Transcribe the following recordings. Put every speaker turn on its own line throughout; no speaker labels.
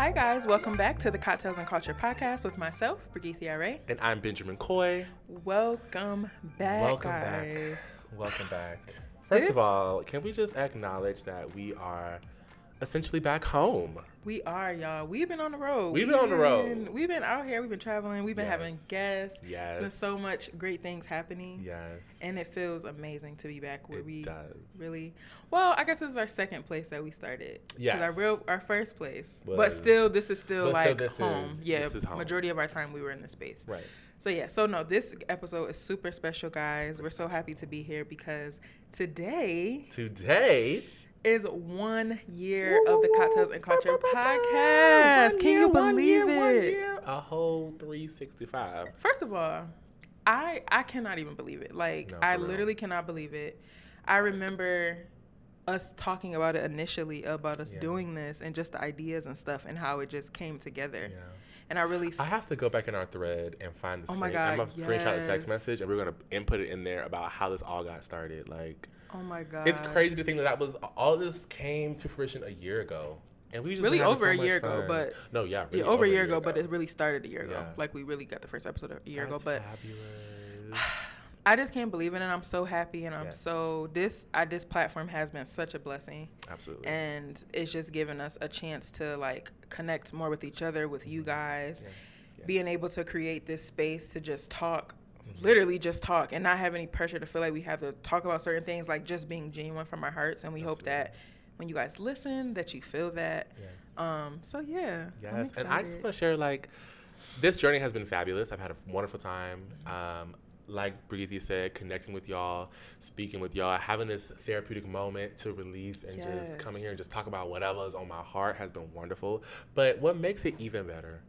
Hi, guys. Welcome back to the Cocktails and Culture podcast with myself, Brigethia Arai.
And I'm Benjamin Coy.
Welcome back,
Welcome
guys.
back. Welcome back. First
This-
of all, can we just acknowledge that we are essentially back home?
We are, y'all. We've been on the road.
We've been on the road.
been- We've been out here. We've been traveling. We've been having guests.
Yes.
There's been so much great things happening.
Yes.
And it feels amazing to be back where
It
we
does.
really. Well, I guess this is our second place that we started.
Yes.
Our real, our first place. but still, this is still
still
like
this
home.
is-
yeah.
this is home.
Majority of our time we were in this space.
Right.
So yeah, so no, this episode is super special, guys. We're so happy to be here because today
Today,
is one year of the Cocktails and Culture
One
podcast. Can
year,
you
one
believe
year,
it?
one year, a whole 365.
First of all, I I cannot even believe it. Like
No,
I
real.
literally cannot believe it. I remember us talking about it initially about us
Yeah.
doing this and just the ideas and stuff and how it just came together.
Yeah.
And I really
I have to go back in our thread and find the
Oh
screen.
my
I'm gonna screenshot the text message and we're gonna input it in there about how this all got started. Like,
oh my god.
it's crazy to think that that was all this came to fruition a year ago, and we just
Really over
so
a year ago, but-
no, yeah, really
yeah, over a year ago, but it really started a year ago.
Yeah.
Like we really got the first episode a year
That's
ago, but
fabulous.
I just can't believe it, and I'm so happy, and I'm
Yes.
so this. I this platform has been such a blessing,
Absolutely.
and it's just given us a chance to like connect more with each other, with you guys,
Yes, yes.
being able to create this space to just talk,
Mm-hmm.
Literally just talk, and not have any pressure to feel like we have to talk about certain things, like just being genuine from our hearts, and we hope that when you guys listen, that you feel that.
Yes.
Um. So yeah.
Yes, and I just want to share like this journey has been fabulous. I've had a wonderful time. Um, like Brigethia said, connecting with y'all, speaking with y'all, having this therapeutic moment to release and just come in here and just talk about whatever is on my heart has been wonderful. But what makes it even better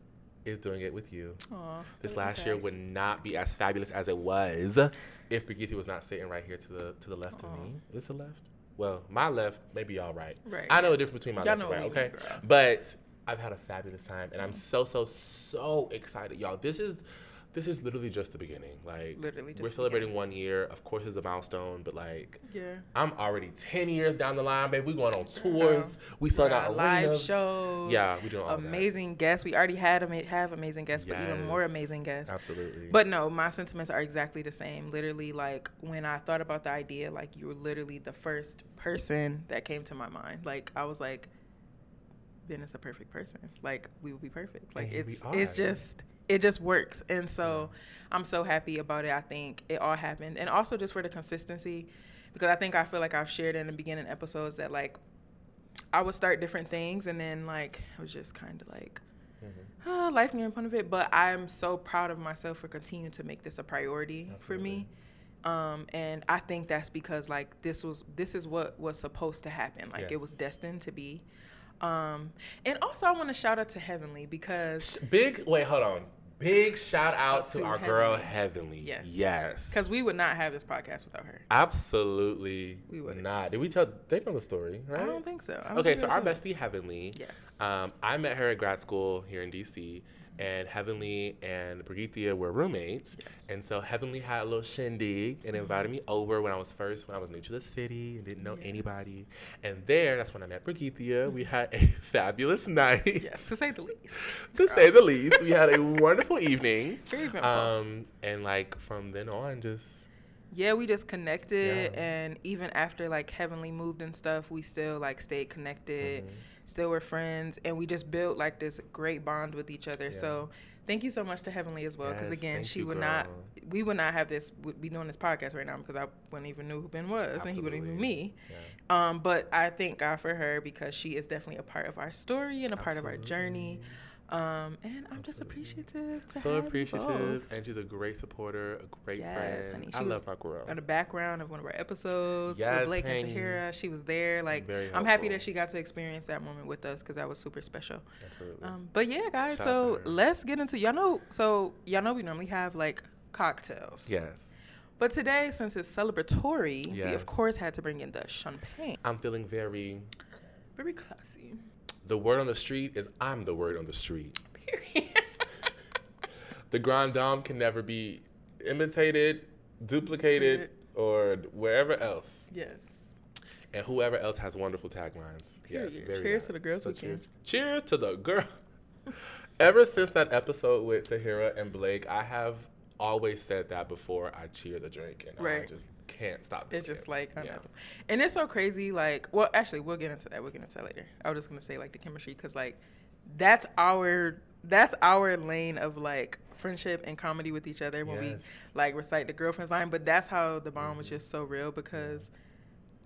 is doing it with you.
Aw,
This
okay.
last year would not be as fabulous as it was if Brigethia was not sitting right here to the to the left of me. Is it the left? Well, my left, maybe y'all right.
Right.
I know the difference between my
Y'all
left and right, okay?
mean.
But I've had a fabulous time and I'm so so so excited. Y'all, this is this is literally just the beginning. Like
Literally just
we're celebrating one year. Of course it's a milestone, but like
Yeah.
I'm already 10 years down the line, baby. We going on tours. We selling out
live
arenas.
shows.
Yeah, we doing all
amazing guests. We already had ama- have amazing guests, but even more amazing guests.
Absolutely.
But no, my sentiments are exactly the same. Literally, like when I thought about the idea, like you were literally the first person that came to my mind. Like I was like, Ben is a perfect person. Like we will be perfect. Like
And
it's it's just it just works. And so I'm so happy about it. I think it all happened, and also just for the consistency, because I think I feel like I've shared in the beginning episodes that like I would start different things, and then like it was just kind of like ah, life made fun of it. But I'm so proud of myself for continuing to make this a priority for me. Um, and I think that's because like this was this is what was supposed to happen. Like it was destined to be. Um, and also I want to shout out to Heavenly because
Big wait, hold on. Big shout out to,
To
our girl
Heavenly.
Heavenly.
Yes.
Yes.
because we would not have this podcast without her.
absolutely
We wouldn't.
Did we tell they know the story, right?
I don't think so. Don't
Okay,
think
so our bestie Heavenly.
Yes.
Um, I met her at grad school here in DC, and Heavenly and Brigethia were roommates.
Yes.
And so Heavenly had a little shindig and invited me over when I was first, when I was new to the city and didn't know anybody. And there, that's when I met Brigethia. We had a fabulous night.
Yes, to say the least.
to say the least. We had a wonderful evening.
Very.
Um, and like from then on, just
yeah, we just connected,
Yeah.
and even after like Heavenly moved and stuff, we still like stayed connected,
Mm-hmm.
Still were friends, and we just built like this great bond with each other. So thank you so much to Heavenly as well, because
Yes,
again, she
you,
would not, we would not have this, would be doing this podcast right now because I wouldn't even know who Ben was, and he wouldn't even
Absolutely.
me.
yeah.
Um, but I thank God for her because she is definitely a part of our story and a part of our journey. Um, and I'm just appreciative. To
so
have
appreciative,
both.
and she's a great supporter, a great
Yes,
friend.
honey,
I love my girl.
on the background of one of our episodes
Yes,
with Blake
honey.
and Tahira. She was there. Like,
Very
I'm happy that she got to experience that moment with us because that was super special.
Absolutely.
Um, but yeah, guys.
Shout
so let's get into y'all know. So y'all know we normally have like cocktails.
yes.
But today, since it's celebratory, we of course had to bring in the champagne.
I'm feeling very.
Very classy.
The word on the street is I'm the word on the street.
Period.
The Grand Dame can never be imitated, duplicated, or wherever else.
yes.
And whoever else has wonderful taglines.
Period.
Yes. Very
cheers
nice.
to the girls
So
weekend.
cheers. cheers to the girl. Ever since that episode with Tahira and Blake, I have always said that before I cheers a drink, and I just can't stop.
It's just
it.
like,
yeah.
and it's so crazy. Like, well, actually, we'll get into that. We'll get into that later. I was just gonna say like the chemistry, cause like that's our that's our lane of like friendship and comedy with each other when we like recite the girlfriend's line. But that's how the bond was mm-hmm. just so real because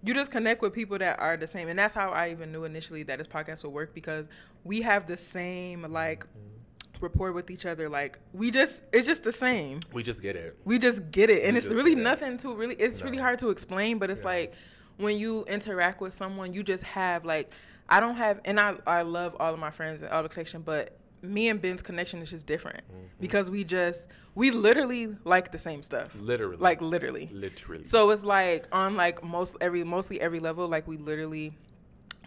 you just connect with people that are the same, and that's how I even knew initially that this podcast would work because we have the same like mm-hmm. Rapport with each other. Like we just it's just the same
We just get it.
we just get it and
We
it's really nothing to really it's really hard to explain but it's
Yeah.
like when you interact with someone you just have like i don't have and i i love all of my friends and all the connection but me and ben's connection is just different
Mm-hmm.
because we just we literally like the same stuff
Literally.
like literally
literally.
so it's like on like most every mostly every level like we literally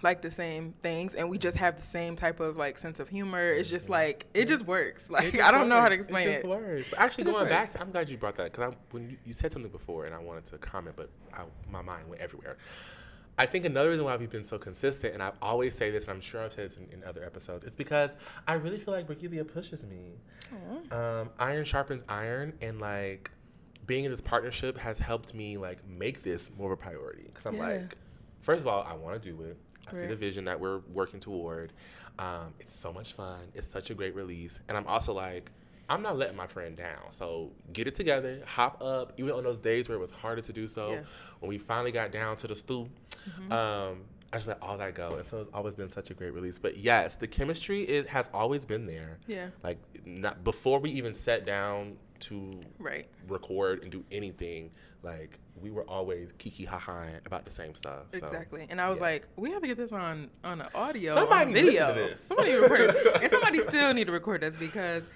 like the same things and we just have the same type of like sense of humor it's just like it just works like
Mm-hmm.
I don't know how to explain
it.
it,
just works. But actually,
It just
going back, to, I'm glad you brought that because i when you, you said something before and I wanted to comment, but I, my mind went everywhere. I think another reason why we've been so consistent, and I always say this, and I'm sure I've said this in, in other episodes, is because I really feel like Brigethia pushes me. Um, iron sharpens iron, and like being in this partnership has helped me like make this more of a priority. Because I'm
Yeah.
like, first of all, I want to do it. I see the vision that we're working toward. Um, it's so much fun. It's such a great release, and I'm also like, I'm not letting my friend down. So get it together, hop up. Even on those days where it was harder to do so,
Yes. Mm-hmm.
when we finally got down to the stool, um, I just let all that go, and so it's always been such a great release. But yes, the chemistry it has always been there.
yeah
Like not before we even sat down to
right
record and do anything. Like we were always kiki ha ha about the same stuff. so,
Exactly. And I was
yeah.
like, we have to get this on on an audio,
Somebody
video.
to this.
Somebody record it. and somebody still need to record this because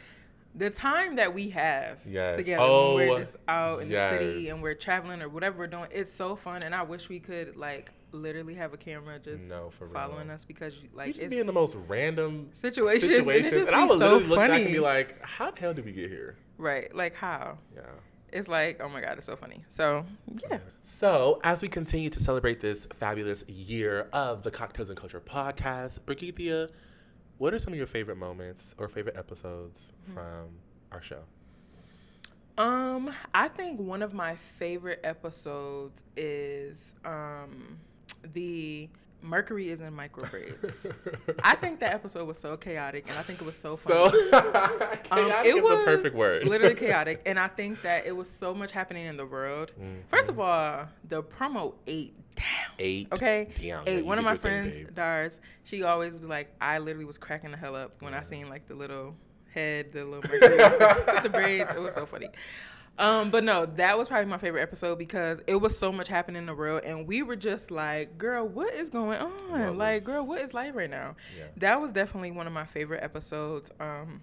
the time that we have
Yes.
together
Oh,
when we're oh, just out in the city and we're traveling or whatever we're doing, it's so fun. And I wish we could like literally have a camera just
No, for real.
following us because you, like
You just
it's
be in the most random
situations,
situations,
and,
and I would
so
literally look
funny.
back and be like, "How the hell did we get here?"
right? Like how?
Yeah.
It's like, oh my god, it's so funny. So yeah.
So, as we continue to celebrate this fabulous year of the Cocktails and Culture podcast, Brigethia, what are some of your favorite moments or favorite episodes
Mm-hmm.
from our show?
Um, I think one of my favorite episodes is um the Mercury is in micro braids. I think that episode was so chaotic, and I think it was so
so,
funny.
chaotic
Um,
is the perfect word.
literally chaotic, and I think that it was so much happening in the world. First of all, the promo ate down.
Eight.
Okay.
Yeah,
eight. One of my
your thing,
friends. Dars, she always be like, I literally was cracking the hell up when I seen like the little head, the little mercury, the braids. It was so funny. Um, but no, that was probably my favorite episode because it was so much happening in the world, and we were just like, "Girl, what is going on?
What
like,
was-
girl, what is life right now?"
Yeah.
That was definitely one of my favorite episodes. Um,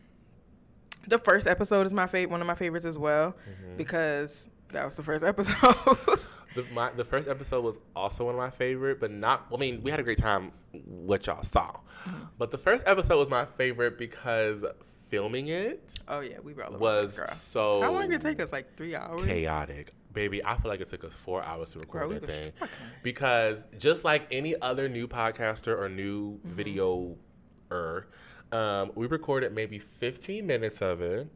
the first episode is my favorite, one of my favorites as well,
Mm-hmm.
because that was the first episode.
The, my, the first episode was also one of my favorite, but not. I mean, we had a great time. What y'all saw,
Mm-hmm.
but the first episode was my favorite because filming it
oh yeah, we were all over
was
girl.
so
How long did it take us? Like three hours.
chaotic. Baby, I feel like it took us four hours to record
we
that thing. Because just like any other new podcaster or new
Mm-hmm.
video er, um, we recorded maybe 15 minutes of it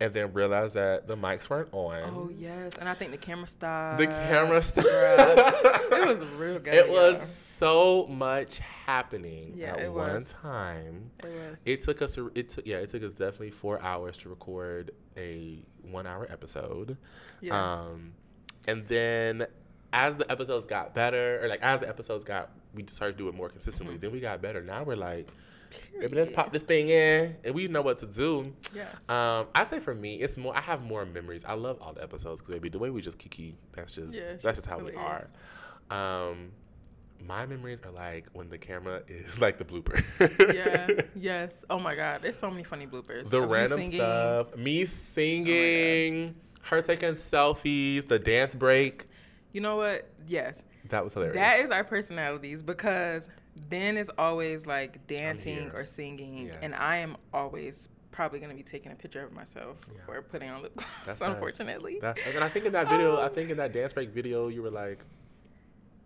and then realized that the mics weren't on.
Oh yes, and I think the camera stopped.
the camera stopped.
it was real good.
It was. So much happening
Yeah,
at one
was.
time.
It was.
It took us. A, it took yeah. It took us definitely four hours to record a one-hour episode.
Yeah.
Um, and then as the episodes got better, or like as the episodes got, we just started doing it more consistently.
Mm-hmm.
Then we got better. Now we're like, maybe let's pop this thing in, and we know what to do.
Yes.
Um, I'd say for me, it's more. I have more memories. I love all the episodes because baby, the way we just kiki, that's just
Yeah,
that's
just
how we are. Um, my memories are like when the camera is like the blooper.
yeah. Yes. Oh my God. There's so many funny bloopers.
the
of
random stuff, me singing, her taking selfies, the dance break.
You know what? Yes.
That was hilarious.
That is our personalities because Ben is always like dancing or singing,
Yes.
and I am always probably gonna be taking a picture of myself
Yeah.
or putting on lip gloss.
That's
unfortunately,
That's, and I think in that video, I
Um,
think in that dance break video, you were like,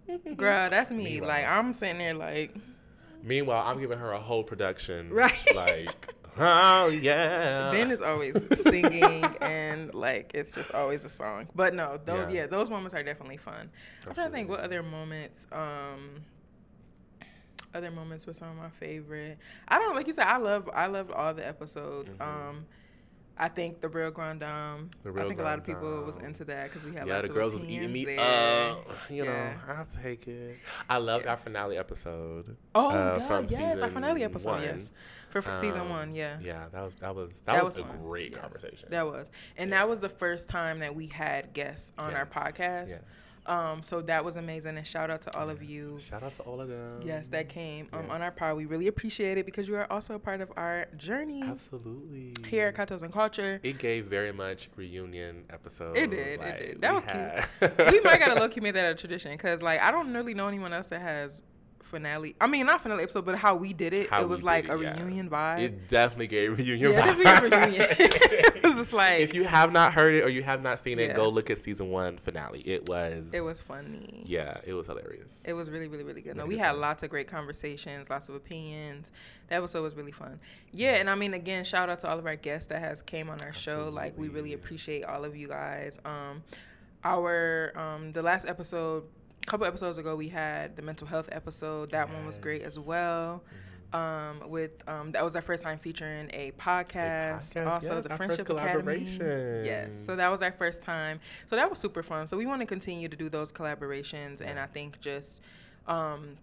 Girl, that's me. Meanwhile. Like I'm sitting there like.
Meanwhile, I'm giving her a whole production.
Right.
Like, oh yeah.
Ben is always singing and like it's just always a song. But no, those yeah, yeah those moments are definitely fun. Absolutely. I'm trying to think what other moments. Um, other moments were some of my favorite. I don't know, like you said, I love I loved all the episodes. Mm-hmm. Um I think the real Grand Dame. The real I think a lot of people was into that because we had yeah, the girls was eating me there. up.
You know, I'll take it. I loved yeah. our finale episode.
Oh uh, God, yes, our finale episode. One. Yes, for, for um, season one. Yeah.
Yeah, that was that was that, that was, was, a fun. great conversation.
That was, and yeah. that was the first time that we had guests on yes. our podcast. Yes. Um, so that was amazing, and shout out to all of you.
Shout out to all of them.
Yes, that came um, yes. on our pod. We really appreciate it because you are also a part of our journey.
Absolutely.
Here at Cocktails and Culture.
It gave very much reunion episode.
It did. Like, it did. That was had. cute. we might gotta low key make that a tradition because like I don't really know anyone else that has finale. I mean, not finale episode, but how we did it. How it was like it, a yeah. reunion vibe.
It definitely gave reunion yeah, vibe. Definitely reunion. it was just like if you have not heard it or you have not seen it, yeah. go look at season one finale. It was.
It was funny.
Yeah, it was hilarious.
It was really, really, really good. Really no, we good had time. lots of great conversations, lots of opinions. That episode was really fun. Yeah, and I mean, again, shout out to all of our guests that has came on our Absolutely. show. Like, we really appreciate all of you guys. Um, our um, the last episode a couple episodes ago we had the mental health episode. That yes. one was great as well. Mm-hmm. Um, with um, that was our first time featuring a podcast. A podcast also, yes, the Friendship Academy. Yes, so that was our first time. So that was super fun. So we want to continue to do those collaborations, yeah. and I think just um,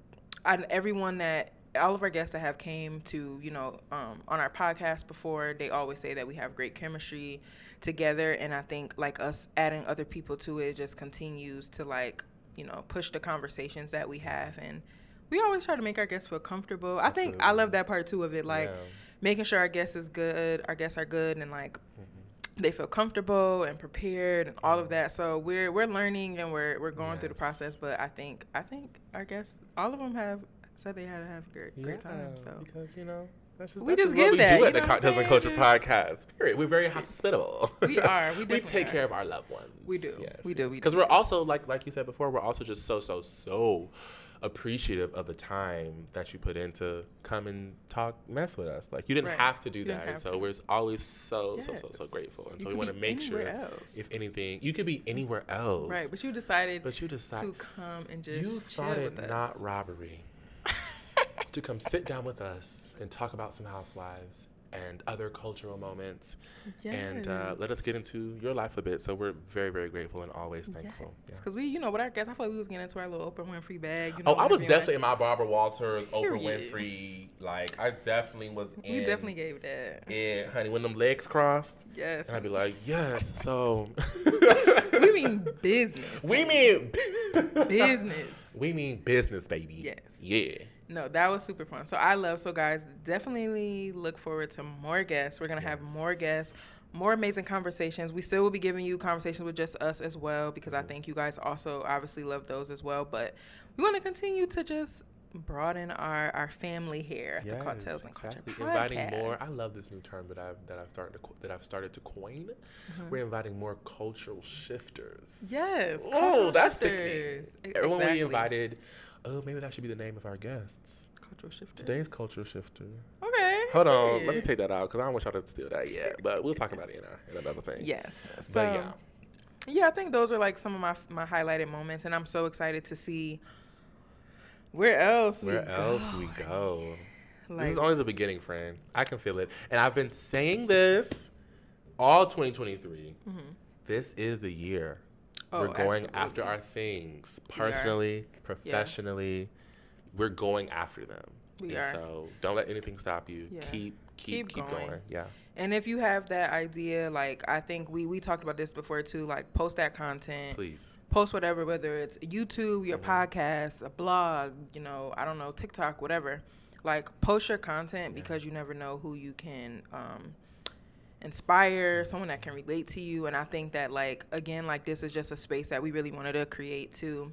and everyone that all of our guests that have came to you know um, on our podcast before they always say that we have great chemistry together and i think like us adding other people to it just continues to like you know, push the conversations that we have. And we always try to make our guests feel comfortable. I think I love that part too of it, like yeah. making sure our guests is good, our guests are good, and like mm-hmm. they feel comfortable and prepared and all of that. So we're we're learning and we're we're going yes. through the process. But I think I think our guests, all of them have said they had to have great yeah, great time. So
because you know that's
just, we that's just, what that.
We do at the Cocktails and Culture podcast. Period. We're very hospitable.
We are. We,
we take are. care of our loved ones.
We do. Yes, we do.
Because we're also like like you said before, we're also just so so so appreciative of the time that you put in to come and talk mess with us. Like you didn't right. have to do you that. And so to. we're always so yes. so so so grateful. And you so we want to make sure else. if anything you could be anywhere else.
Right. But you decided
but you decided
to come and just
You thought it not robbery to come sit down with us and talk about some housewives and other cultural moments yes. and uh, let us get into your life a bit. So we're very, very grateful and always thankful.
Because yeah. we, you know, what I guess I thought we was getting into our little Oprah Winfrey bag. You
know, oh, I was definitely like, in my Barbara Walters, Period. Oprah Winfrey. Like, I definitely was in.
We definitely gave that.
Yeah, honey, when them legs crossed.
Yes.
And I'd be like, yes, so.
we mean business.
We mean
business.
We mean business, baby.
Yes.
Yeah.
No, that was super fun. So I love so guys, definitely look forward to more guests. We're gonna yes. have more guests, more amazing conversations. We still will be giving you conversations with just us as well because I think you guys also obviously love those as well. But we want to continue to just broaden our, our family here at yes, the Cocktails and exactly. Culture
Inviting more. I love this new term that I've that I've started to, that I've started to coin. Mm-hmm. We're inviting more cultural shifters.
Yes. Oh, that's shifters.
the Everyone we invited Oh, maybe that should be the name of our guests.
Cultural shifter.
Today's cultural shifter.
Okay.
Hold on. Let me take that out because I don't want y'all to steal that yet. But we'll talk about it in, in another thing.
Yes.
But so, yeah.
Yeah, I think those were like some of my my highlighted moments, and I'm so excited to see where else
where
we
else
go.
we go. Like, this is only the beginning, friend. I can feel it, and I've been saying this all 2023. Mm-hmm. This is the year Oh, we're going absolutely. after our things personally, professionally. Yeah. We're going after them.
We
and
are.
So don't let anything stop you. Yeah. Keep keep keep, keep going. going. Yeah.
And if you have that idea, like I think we we talked about this before too, like post that content.
Please.
Post whatever, whether it's YouTube, your mm-hmm. podcast, a blog, you know, I don't know, TikTok, whatever. Like post your content yeah. because you never know who you can um, inspire, someone that can relate to you. And I think that, like, again, like, this is just a space that we really wanted to create to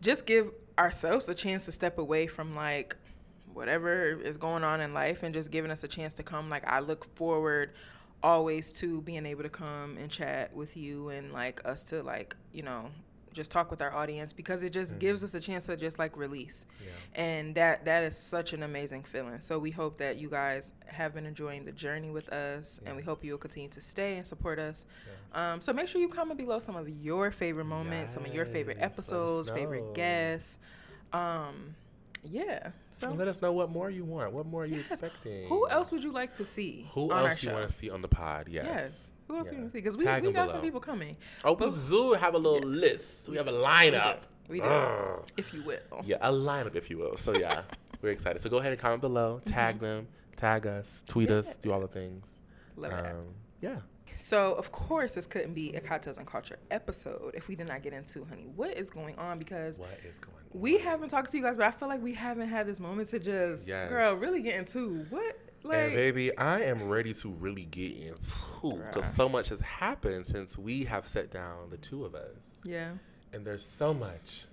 just give ourselves a chance to step away from, like, whatever is going on in life and just giving us a chance to come. Like, I look forward always to being able to come and chat with you and, like, us to, like, you know, just talk with our audience because it just mm-hmm. gives us a chance to just like release.
Yeah.
And that that is such an amazing feeling. So we hope that you guys have been enjoying the journey with us and we hope you will continue to stay and support us. Yes. Um, so make sure you comment below some of your favorite moments, yes. some of your favorite episodes, favorite guests. Um, yeah.
So let us know what more you want. What more are you yes. expecting?
Who else would you like to see?
Who else do you want to see on the pod? Yes. Yes.
Who else yeah. to see? Because we, we got below. some people coming.
Oh, we do have a little yeah. list. We have a lineup.
We do. We do. if you will.
Yeah, a lineup, if you will. So yeah, we're excited. So go ahead and comment below. Tag mm-hmm. them. Tag us. Tweet yes. us. Do all the things.
Love um,
Yeah.
So, of course, this couldn't be a cocktails and culture episode if we did not get into, honey, what is going on? Because
what is going on?
We haven't talked to you guys, but I feel like we haven't had this moment to just, yes. girl, really get into what.
Like, and baby, I am ready to really get into because so much has happened since we have sat down, the two of us.
Yeah.
And there's so much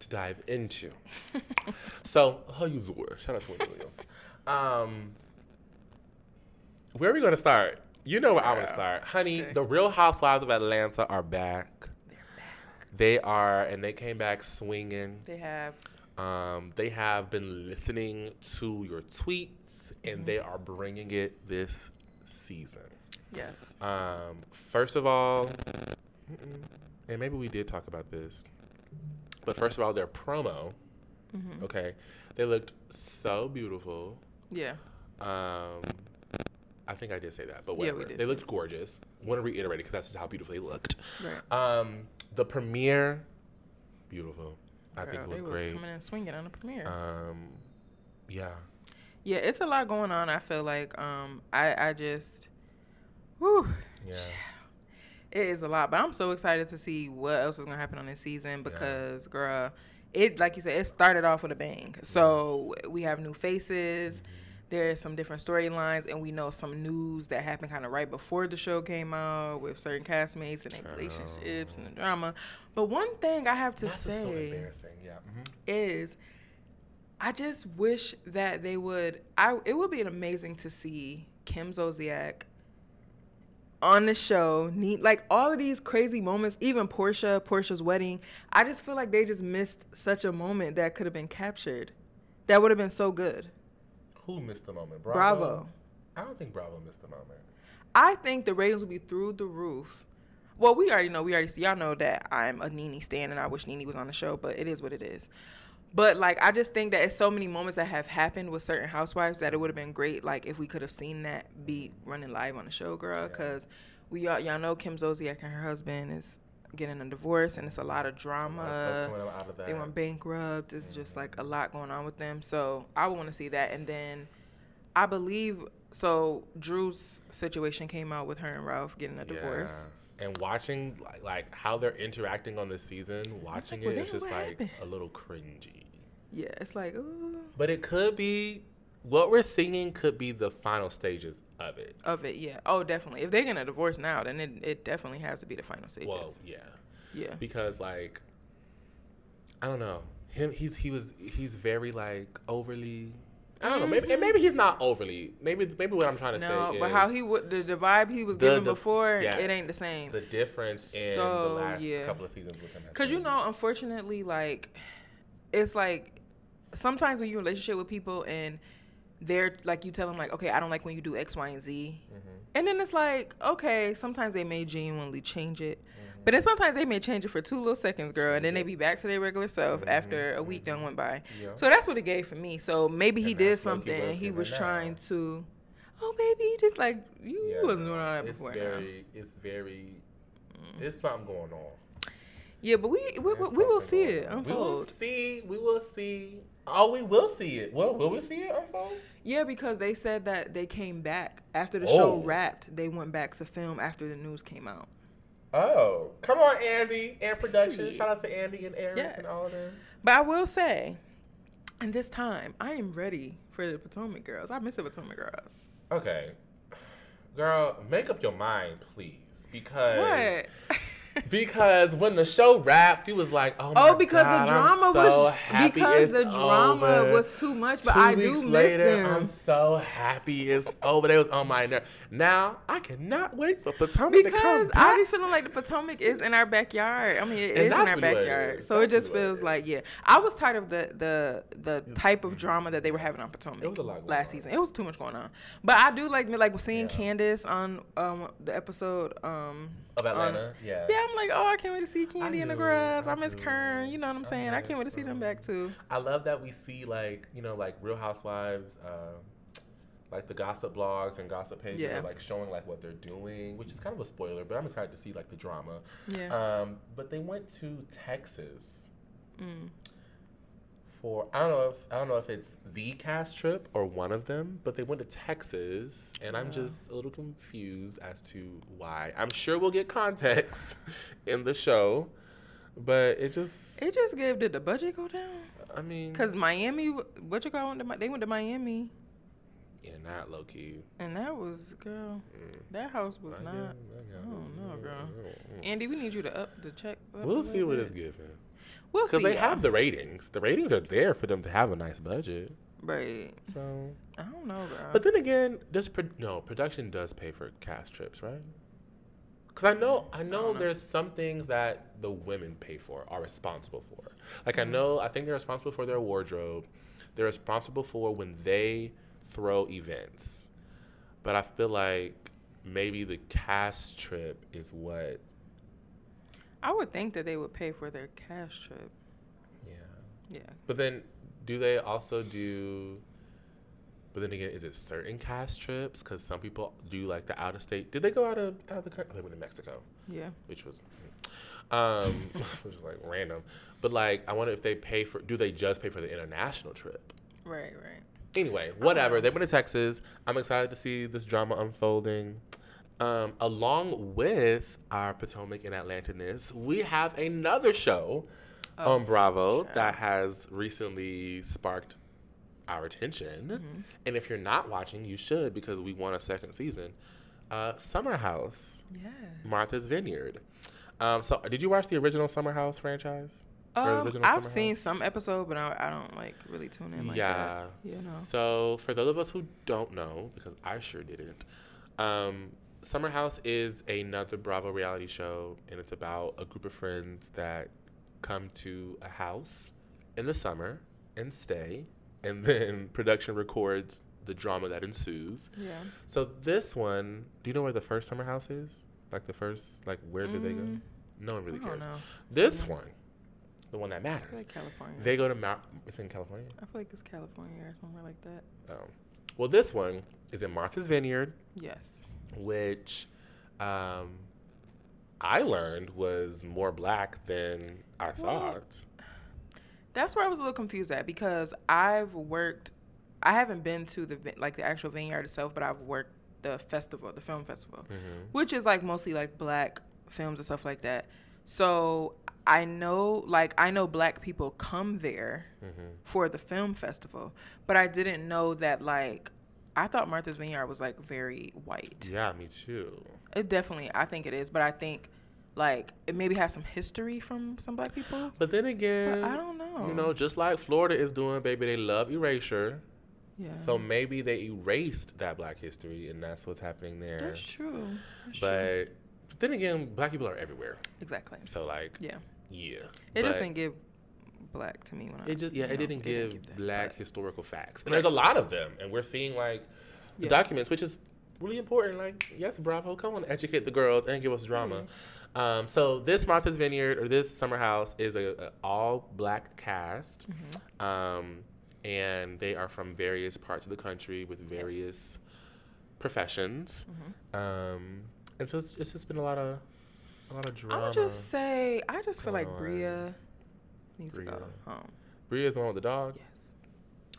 to dive into. so, how you doing? Shout out to Williams. Um, where are we going to start? You know where I want to start, honey. Okay. The Real Housewives of Atlanta are back.
They're back.
They are, and they came back swinging.
They have.
Um, they have been listening to your tweets, and they are bringing it this season.
Yes.
Um, first of all, and maybe we did talk about this, but first of all, their promo. Mm-hmm. Okay, they looked so beautiful.
Yeah.
Um, I think I did say that, but whatever. Yeah, we did. They looked gorgeous. Want to reiterate it because that's just how beautiful they looked.
Right.
Um, the premiere, beautiful. Girl, I think it was, was great.
Coming and swinging on the premiere.
Um, yeah.
Yeah, it's a lot going on. I feel like um, I I just, whew,
yeah.
It is a lot, but I'm so excited to see what else is gonna happen on this season because, yeah. girl, it like you said, it started off with a bang. So we have new faces. Mm-hmm there's some different storylines and we know some news that happened kind of right before the show came out with certain castmates and their relationships and the drama. But one thing I have to
That's
say
so yeah. mm-hmm.
is I just wish that they would I it would be amazing to see Kim Zolciak on the show, neat like all of these crazy moments, even Porsha, Porsha's wedding. I just feel like they just missed such a moment that could have been captured. That would have been so good.
Who missed the moment?
Bravo? Bravo.
I don't think Bravo missed the moment.
I think the ratings will be through the roof. Well, we already know. We already see. Y'all know that I'm a NeNe stan, and I wish NeNe was on the show, but it is what it is. But like, I just think that it's so many moments that have happened with certain housewives that it would have been great, like if we could have seen that be running live on the show, girl. Because yeah. we all y'all know Kim Zolciak and her husband is getting a divorce, and it's a lot of drama.
Lot of
they went bankrupt. It's mm-hmm. just like a lot going on with them. So I would want to see that, and then I believe so. Drew's situation came out with her and Ralph getting a divorce.
And watching like, like how they're interacting on the season, watching like, it, it's just like happened? a little cringy.
Yeah, it's like, ooh.
But it could be what we're seeing could be the final stages of it.
Of it, yeah. Oh, definitely. If they're gonna divorce now, then it, it definitely has to be the final stages.
Well, yeah.
Yeah.
Because like I don't know. Him he's he was he's very like overly I don't know. Maybe and maybe he's not overly. Maybe maybe what I'm trying to no,
say. No, but how he would the, the vibe he was the, giving the, before, yes, it ain't the same.
The difference in so, the last yeah. couple of seasons with him.
Because you know, unfortunately, like it's like sometimes when you're in a relationship with people and they're like you tell them like, okay, I don't like when you do X, Y, and Z, mm-hmm. and then it's like, okay, sometimes they may genuinely change it. But then sometimes they may change it for two little seconds, girl, and then they be back to their regular self mm-hmm. after a week done went by. Yeah. So that's what it gave for me. So maybe he and did something. He was trying to, oh baby, you just like you, yeah, wasn't doing all that
it's
before.
Very, it's very, mm. it's something going on.
Yeah, but we we, we, we will see it unfold.
We will see. We will see. Oh, we will see it. Well, will we see it unfold?
Yeah, because they said that they came back after the oh. show wrapped. They went back to film after the news came out.
Oh, come on, Andy and production. Shout out to Andy and Eric yes. and all of them.
But I will say, in this time, I am ready for the Potomac Girls. I miss the Potomac Girls.
Okay, girl, make up your mind, please, because
what?
because when the show wrapped, he was like, "Oh,
oh, because
God,
the drama
so
was because the drama
over.
was too much. But
Two
I do miss
later,
them.
I'm so happy it's over. They was on my nerve. Now I cannot wait for Potomac to come
because
back.
I be feeling like the Potomac is in our backyard. I mean, it
And
is in our
it
backyard, so it just
what it
feels like yeah. I was tired of the the the type of drama that they were having on Potomac
It was a lot
last
on.
season. It was too much going on, but I do like like seeing
Yeah.
Candace on um the episode um
of
on-
Atlanta, yeah.
yeah, I'm like, oh, I can't wait to see Candy in the grass. I
I
miss. Karen. You know what I'm
I
saying? I
miss
can't wait to see them back too.
I love that we see like you know like Real Housewives, uh, like the gossip blogs and gossip pages
Yeah.
are like showing like what they're doing, which is kind of a spoiler, but I'm excited to see like the drama.
Yeah.
Um, but they went to Texas
Mm.
For I don't know if I don't know if it's the cast trip or one of them, but they went to Texas, and I'm
Yeah.
just a little confused as to why. I'm sure we'll get context in the show, but it just
It just gave did the budget go down?
I mean,
Cause Miami, what you call went to they went to Miami,
yeah, not low key.
and that was girl. That house was
I
not.
get- I get-
don't know, girl.
Mm.
Andy, we need you to up the check. up
We'll see what
bit.
it's given.
We'll.
Because they
y'all.
have the ratings. The ratings are there for them to have a nice budget.
right.
So,
I don't know, girl.
but then again, does pro- no production does pay for cast trips, right? Because I know, I know,
know.
there's some things that the women pay for, are responsible for. Like
Mm-hmm.
I know, I think they're responsible for their wardrobe. They're responsible for when they throw events. But I feel like maybe the cast trip is what.
I would think that they would pay for their cash trip.
Yeah.
Yeah.
But then, do they also do? But then again, is it certain cash trips? Because some people do like the out of state. Did they go out of out of the country? They went to Mexico,
Yeah.
which was, um, which was like random. But like, I wonder if they pay for. Do they just pay for the international trip?
Right. Right.
Anyway, whatever. They went to Texas. I'm excited to see this drama unfolding. Um, along with our Potomac and Atlantaness, we have another show
Oh,
on Bravo
child.
that has recently sparked our attention.
Mm-hmm.
And if you're not watching, you should because we won a second season. Uh, Summer House,
Yeah.
Martha's Vineyard. Um, so, did you watch the original Summer House franchise?
Um, I've
Summer
seen
House?
some episode, but I, I don't like really tune in like
yeah.
that. You know.
So for those of us who don't know, because I sure didn't, um, Summer House is another Bravo reality show, and it's about a group of friends that come to a house in the summer and stay, and then production records the drama that ensues.
Yeah.
So this one, do you know where the first Summer House is? Like the first, like where did they go?
Mm,
No one
I
really
don't
cares.
know.
This one, the one that
I feel
matters,
like California.
they go to Mount. It's in California.
I feel like it's California or somewhere like that.
Oh. Well, this one is in Martha's Vineyard,
Yes.
Which um, I learned was more black than I thought.
That's where I was a little confused at because I've worked. I haven't been to the like the actual vineyard itself, but I've worked the festival, the film festival,
Mm-hmm.
which is like mostly like black films and stuff like that. So I know, like, I know black people come there
Mm-hmm.
for the film festival, but I didn't know that like. I thought Martha's Vineyard was like very white.
Yeah, me too.
It definitely, I think it is, but I think like it maybe has some history from some black people.
But then
But
again,
I don't know.
you know, just like Florida is doing, baby, they love erasure.
yeah.
So maybe they erased that black history, and that's what's happening there.
That's true. That's true.
But then again, black people are everywhere.
Exactly.
So like,
Yeah.
yeah.
It
But-
didn't give black to me when I.
It just yeah, it
know,
didn't give black historical facts, and there's a lot of them, and we're seeing like the
Yeah.
documents, which is really important. Like, yes, Bravo, come on, educate the girls and give us drama. Um, so this Martha's Vineyard or this Summer House is a, a all black cast,
Mm-hmm.
um, and they are from various parts of the country with various professions,
Mm-hmm.
um, and so it's, it's just been a lot of a lot of drama.
I would just say I just feel like. Bria needs to go home.
Bria's the one with the dog.
Yes,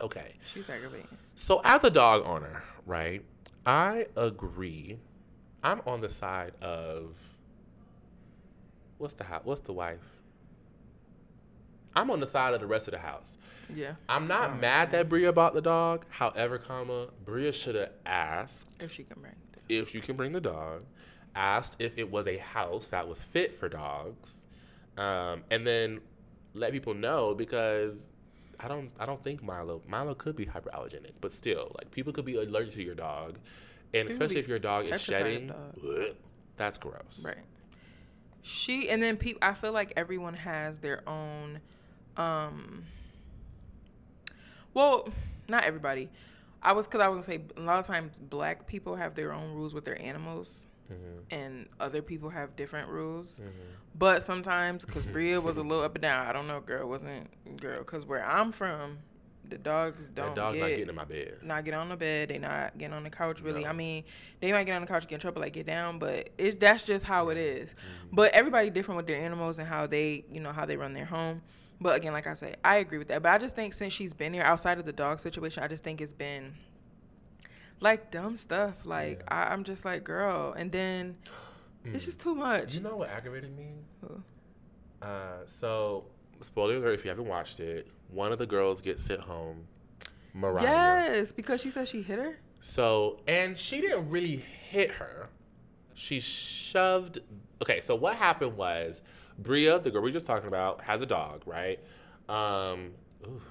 Okay.
she's aggravating.
So as a dog owner, right? I agree. I'm on the side of what's the house? What's the wife? I'm on the side of the rest of the house.
Yeah,
I'm not mad that Bria bought the dog. However, comma, Bria should have asked
if she can bring.
If you can bring the dog, asked if it was a house that was fit for dogs, um, and then let people know because I don't I don't think Milo Milo could be hyperallergenic, but still like people could be allergic to your dog, and
People
especially if your dog is shedding, bleh, that's gross.
Right. She and then people. I feel like everyone has their own. um Well, not everybody. I was because I was gonna say a lot of times black people have their own rules with their animals,
Mm-hmm.
and other people have different rules. But sometimes, because Bria was a little up and down, I don't know, girl, wasn't girl, because where I'm from, the dogs don't
dog's
get
not getting in my bed.
not get on the bed. They not getting on the couch. Really,
No.
I mean, they might get on the couch, get in trouble, like get down, but it that's just how it is.
Mm-hmm.
But everybody different with their animals and how they, you know, how they run their home. But again, like I said, I agree with that. But I just think since she's been here, outside of the dog situation, I just think it's been like dumb stuff. Like I, I'm just like, girl, and then it's just too much.
You know what aggravated me? Uh, so, spoiler alert if you haven't watched it, one of the girls gets sent home, Mariah.
Yes, because she said she hit her.
So, and she didn't really hit her. She shoved. Okay, so what happened was Bria, the girl we were just talking about, has a dog, right? Um, ooh,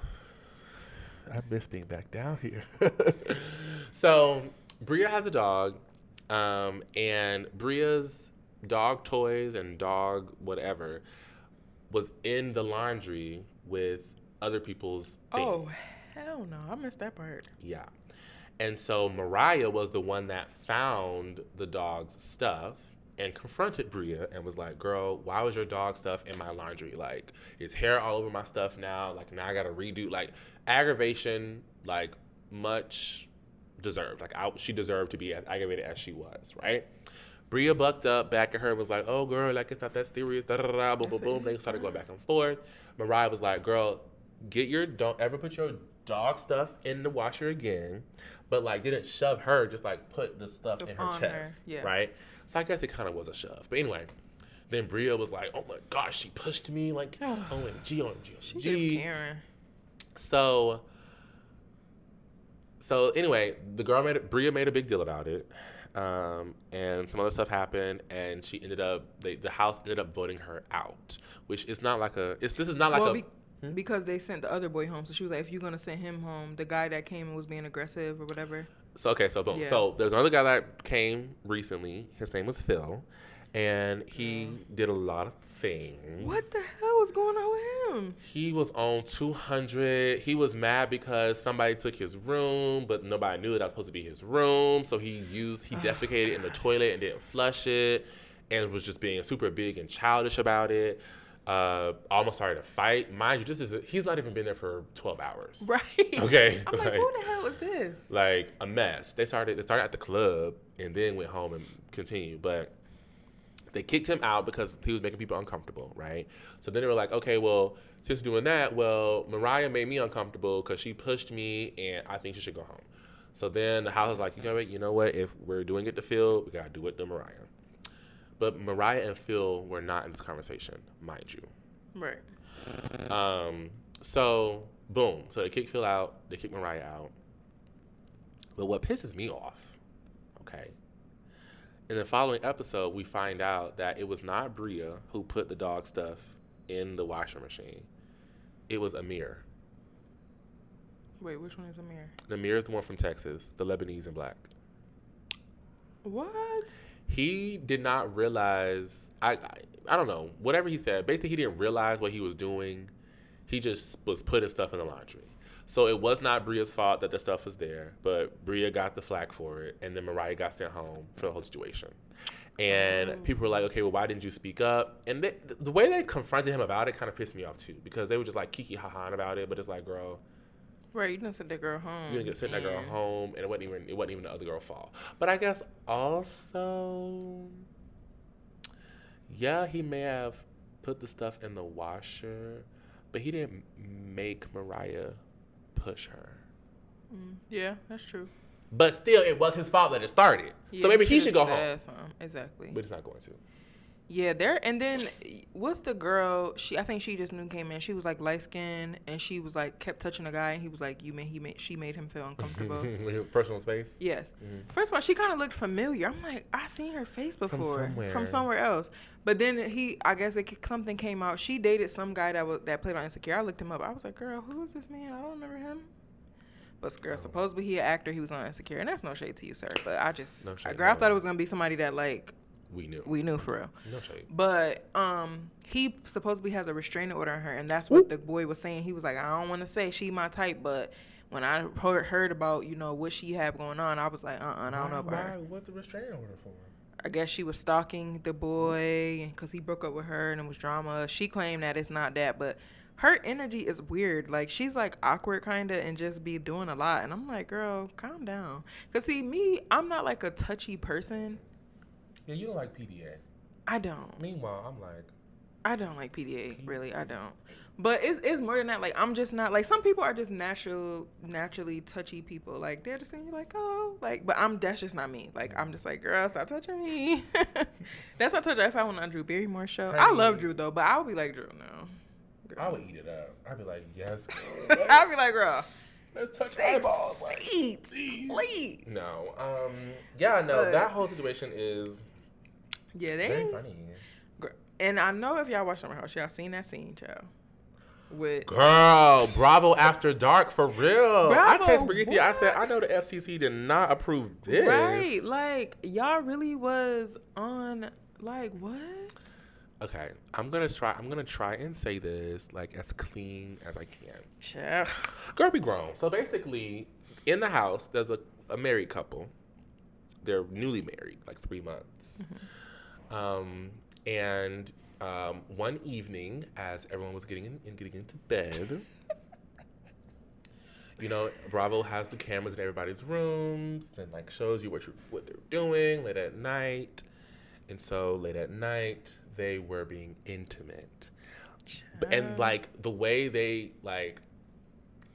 I miss being back down here. so, Bria has a dog, um, and Bria's dog toys and dog whatever was in the laundry with other people's things.
Oh hell no, I missed that part.
Yeah. And so Mariah was the one that found the dog's stuff and confronted Bria and was like, Girl, why was your dog stuff in my laundry? Like, it's hair all over my stuff now. Like, now I gotta redo. Like, aggravation, like, much deserved. Like, I, she deserved to be as aggravated as she was, right? Bria bucked up back at her and was like, Oh, girl, like, it's not that serious. Da da da. Boom, boom, boom. They started going back and forth. Mariah was like, Girl, get your, don't ever put your dog stuff in the washer again. But, like, didn't shove her, just, like, put the stuff in her
On her,
chest.
yeah.
Right? So I guess it kind of was a shove. But anyway, then Bria was like, "Oh my gosh, she pushed me like OMG, OMG,
She
OMG."
Karen.
So, so anyway, the girl made it. Bria made a big deal about it, um, and some other stuff happened, and she ended up. They, the house ended up voting her out, which is not like a. It's this is not like
well,
a.
be- because they sent the other boy home, so she was like, "If you're gonna send him home, the guy that came and was being aggressive or whatever."
So okay, so boom.
Yeah.
So there's another guy that came recently. His name was Phil, and he did a lot of things.
What the hell was going on with him?
He was on 200. He was mad because somebody took his room, but nobody knew that was supposed to be his room. So he used, he oh defecated in the toilet and didn't flush it and was just being super big and childish about it. Uh, almost started a fight. Mind you, this is, he's not even been there for 12 hours.
Right.
Okay,
I'm like,
like-
who the hell is this?
Like a mess. They started, they started at the club and then went home and continued. But they kicked him out because he was making people uncomfortable, right? So then they were like, okay, well, since doing that, well, Mariah made me uncomfortable because she pushed me, and I think she should go home. So then the house was like, you know what? You know what? If we're doing it to Phil, we gotta do it to Mariah. But Mariah and Phil were not in this conversation, mind you.
Right.
Um, so boom. So they kick Phil out. They kick Mariah out. But what pisses me off, okay? In the following episode, we find out that it was not Bria who put the dog stuff in the washer machine. It was Amir.
Wait, which one is Amir?
Amir is the one from Texas, the Lebanese and black.
What?
He did not realize. I, I I don't know. Whatever he said, basically he didn't realize what he was doing. He just was putting stuff in the laundry. So it was not Bria's fault that the stuff was there, but Bria got the flack for it, and then Mariah got sent home for the whole situation. And oh. people were like, "Okay, well, why didn't you speak up?" And they, the way they confronted him about it kind of pissed me off too, because they were just like kiki haha about it, but it's like, girl,
Right, you didn't send that girl home.
you didn't get sent that girl home, and it wasn't even it wasn't even the other girl fault. But I guess also, yeah, he may have put the stuff in the washer, but he didn't make Mariah push her.
Mm, yeah, that's true.
But still, it was his fault that it started.
Yeah,
so maybe he should go home.
something. Exactly.
But he's not going to.
Yeah, there and then what's the girl? She I think she just new came in. She was like light skinned and she was like kept touching a guy and he was like you made he made she made him feel uncomfortable.
Personal space.
Yes. Mm-hmm. First of all, she kind of looked familiar. I'm like I seen her face before from somewhere. from somewhere else. But then he I guess it, something came out. She dated some guy that was that played on Insecure. I looked him up. I was like, girl, who is this man? I don't remember him. But girl, oh. supposedly he an actor. He was on Insecure, and that's no shade to you, sir. But I just, no shade, girl, no. I thought it was gonna be somebody that like
we knew.
We knew for real.
No shade.
But um, he supposedly has a restraining order on her, and that's what the boy was saying. He was like, I don't want to say she my type, but when I heard, heard about you know what she had going on, I was like, uh, uh-uh, I don't know about
why?
her.
What's the restraining order for?
I guess she was stalking the boy because he broke up with her and it was drama. She claimed that it's not that, but her energy is weird. Like she's like awkward kind of and just be doing a lot. And I'm like, girl, calm down. Cause see me, I'm not like a touchy person.
Yeah, you don't like PDA.
I don't.
Meanwhile, I'm like.
I don't like PDA. Really, I don't. But it's it's more than that. Like I'm just not like some people are just natural, naturally touchy people. Like they're just saying you're like oh like, but I'm that's just not me. Like I'm just like girl, stop touching me. that's not touching. If I went on Drew Barrymore show, I, I love Drew though, but I would be like Drew no.
Girl. I would eat it up. I'd be like yes. Girl.
I'd be like girl.
Let's touch Six eyeballs. Like,
feet, please.
No. Um. Yeah. No. But, that whole situation is
yeah, they
very funny.
And I know if y'all watch Summer House, y'all seen that scene, child. With
girl, Bravo After Dark for real. Bravo, I text Brigethia. I said I know the FCC did not approve this.
Right, like y'all really was on like what?
Okay, I'm gonna try. I'm gonna try and say this like as clean as I can. Child. Girl, be grown. So basically, in the house, there's a, a married couple. They're newly married, like three months. Mm-hmm um, and um, one evening, as everyone was getting in, in getting into bed, you know, Bravo has the cameras in everybody's rooms and like shows you what you what they're doing late at night. And so late at night, they were being intimate, and like the way they like,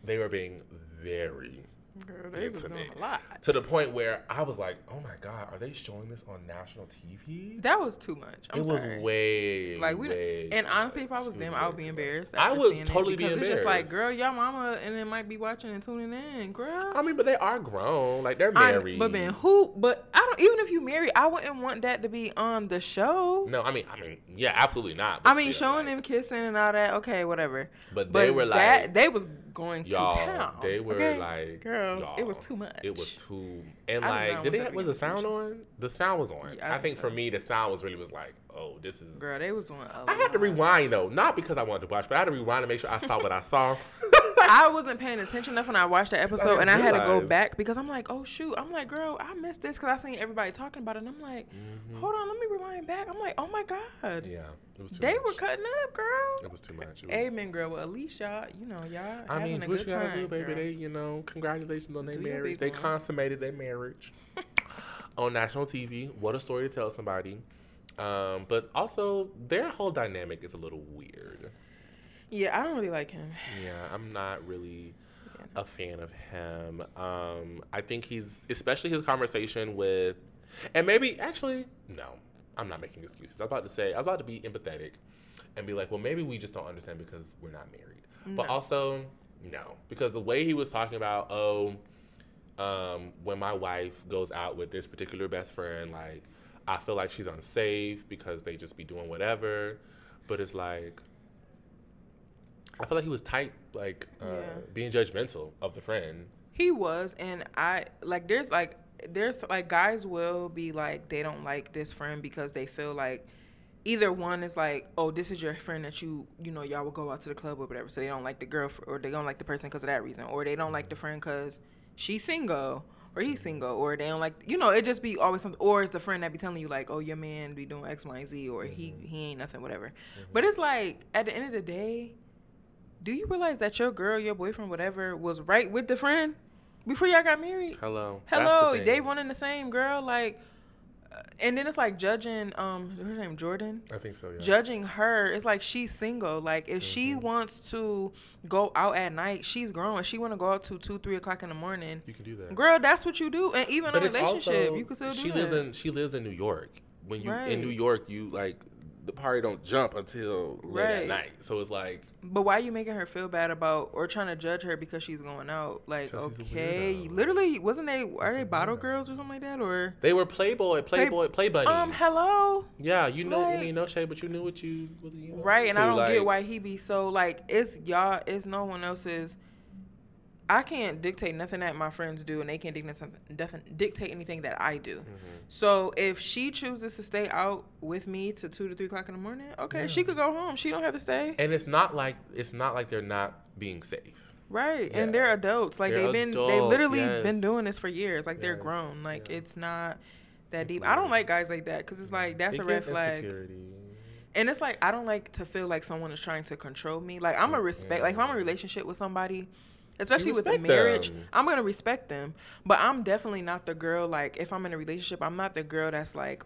they were being very Girl, they was doing a lot. To the point where I was like, "Oh my god, are they showing this on national TV?"
That was too much. I'm
it
sorry.
was way like we.
Way and honestly, if I was them, I would be embarrassed.
I would totally be embarrassed. It's just
like, girl, your mama, and it might be watching and tuning in, girl.
I mean, but they are grown, like they're married.
I, but man, who? But I don't. Even if you marry, I wouldn't want that to be on the show.
No, I mean, I mean, yeah, absolutely not.
I mean, still, showing like, them kissing and all that, okay, whatever.
But, but they were like,
they was going to town.
They were
okay?
like,
girl, it was too much.
It was too, and like, did they was the sound on? The sound was on. Yeah, I, I, think, so. for me, the sound was really was like, oh, this is.
Girl, they was doing.
I had to rewind though, not because I wanted to watch, but I had to rewind to make sure I saw what I saw.
I wasn't paying attention enough when I watched that episode, I and I had to go back because I'm like, oh shoot, I'm like, girl, I missed this because I seen everybody talking about it, and I'm like, mm-hmm. hold on, let me rewind back. I'm like, oh my god.
Yeah, it was.
they
much.
were cutting up, girl.
It was too much. Was...
Amen, girl. Well, at least y'all, you know, y'all. I
mean,
what you gotta do,
baby?
Girl.
They, you know, congratulations on their marriage. They consummated their marriage on national TV. What a story to tell somebody. Um, but also, their whole dynamic is a little weird.
Yeah, I don't really like him.
Yeah, I'm not really yeah, no. a fan of him. Um, I think he's, especially his conversation with, and maybe actually, no, I'm not making excuses. I was about to say, I was about to be empathetic and be like, well, maybe we just don't understand because we're not married. No. But also, no, because the way he was talking about, oh, um, when my wife goes out with this particular best friend, like, I feel like she's unsafe because they just be doing whatever. But it's like, I feel like he was tight, like uh, yeah. being judgmental of the friend.
He was, and I like. There's like, there's like guys will be like they don't like this friend because they feel like either one is like, oh, this is your friend that you, you know, y'all will go out to the club or whatever. So they don't like the girl, or they don't like the person because of that reason, or they don't like the friend because she's single, or he's single, or they don't like, you know, it just be always something. Or it's the friend that be telling you like, oh, your man be doing X, Y, and Z, or mm-hmm. he he ain't nothing, whatever. Mm-hmm. But it's like at the end of the day, do you realize that your girl, your boyfriend, whatever, was right with the friend before y'all got married?
Hello,
hello, the they running the same girl, like. Uh, and then it's like judging um her name Jordan.
I think so, yeah.
Judging her, it's like she's single. Like if mm-hmm. she wants to go out at night, she's grown. She wanna go out to two, three o'clock in the morning.
You can do that.
Girl, that's what you do. And even but a relationship, also, you can still do
she lives in she lives in New York. When you right. in New York, you like the party don't jump until late
Right.
at night. So it's like
But why are you making her feel bad about or trying to judge her because she's going out? Like, okay, literally, wasn't they? Are they bottle girls or something like that? Or
they were Playboy, Playboy, Play
um, hello,
Yeah, you know, I
Like-
mean, no shade, but you knew what you was. You know,
right? And I don't
like,
get why he be so like. It's y'all. It's no one else's. I can't dictate nothing that my friends do, and they can't dictate something, dictate anything that I do.
Mm-hmm.
So if she chooses to stay out with me to two to three o'clock in the morning, okay, she could go home. She don't have to stay.
And it's not like it's not like they're not being safe.
Right,
Yeah.
and they're adults. Like
They're
they've been, they've
adults,
literally been doing this for years. Like they're grown. Like
yeah.
it's not that deep. I don't like guys like that because it's like that's
It
a red flag.
insecurity.
And it's like I don't like to feel like someone is trying to control me. Like I'm a respect. Like if I'm in a relationship with somebody, especially with a marriage,
them.
I'm gonna respect them. But I'm definitely not the girl. Like if I'm in a relationship, I'm not the girl that's like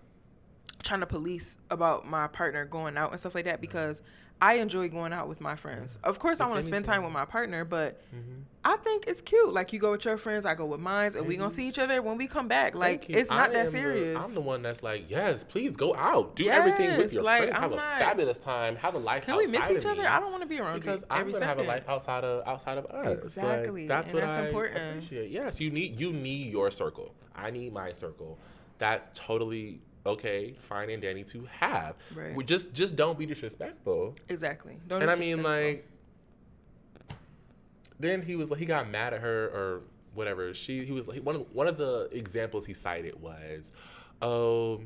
trying to police about my partner going out and stuff like that because I enjoy going out with my friends. Of course, I want to spend time with my partner, but
Mhm.
I think it's cute. Like you go with your friends, I go with mine, and we gonna see each other when we come back. Like it's not
I
that
am the-
serious.
I'm the one that's like, yes, please go out, do everything with your
like,
friends, have
I'm
a
not-
fabulous time, have a life
Can we miss each other?
me.
I don't want to be around
because I'm gonna have a life outside of outside of us. Like,
Exactly,
that's
and
what
that's
I
important.
appreciate. Yes, you need you need your circle. I need my circle. That's totally okay, fine, and dandy to have.
Right.
We just just don't be disrespectful.
Exactly. Don't
and I mean, like, then he was like, he got mad at her or whatever. She, he was like, one of one of the examples he cited was, oh,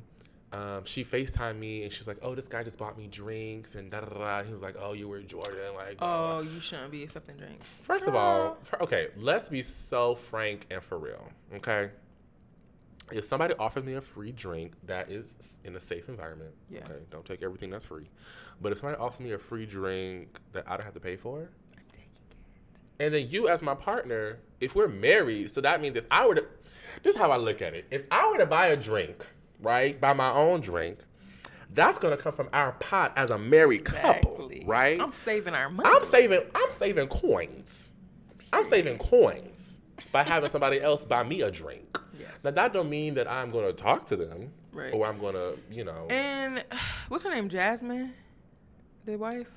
um, she Facetimed me and she's like, oh, this guy just bought me drinks and da da da. And he was like, oh, you were Jordan, like.
oh,
blah.
you shouldn't be accepting drinks.
First of all, okay, let's be so frank and for real, okay. If somebody offers me a free drink that is in a safe environment,
Yeah.
okay, don't take everything that's free. But if somebody offers me a free drink that I don't have to pay for,
I'm taking it.
and then you as my partner, if we're married, so that means if I were to, this is how I look at it. If I were to buy a drink, right, buy my own drink, that's gonna come from our pot as a married couple, right?
I'm saving our money.
I'm saving I'm saving coins. I'm saving coins by having somebody else buy me a drink.
Yes.
Now that don't mean that I'm gonna talk to them
Right.
or I'm gonna, you know,
And what's her name? Jasmine, the wife.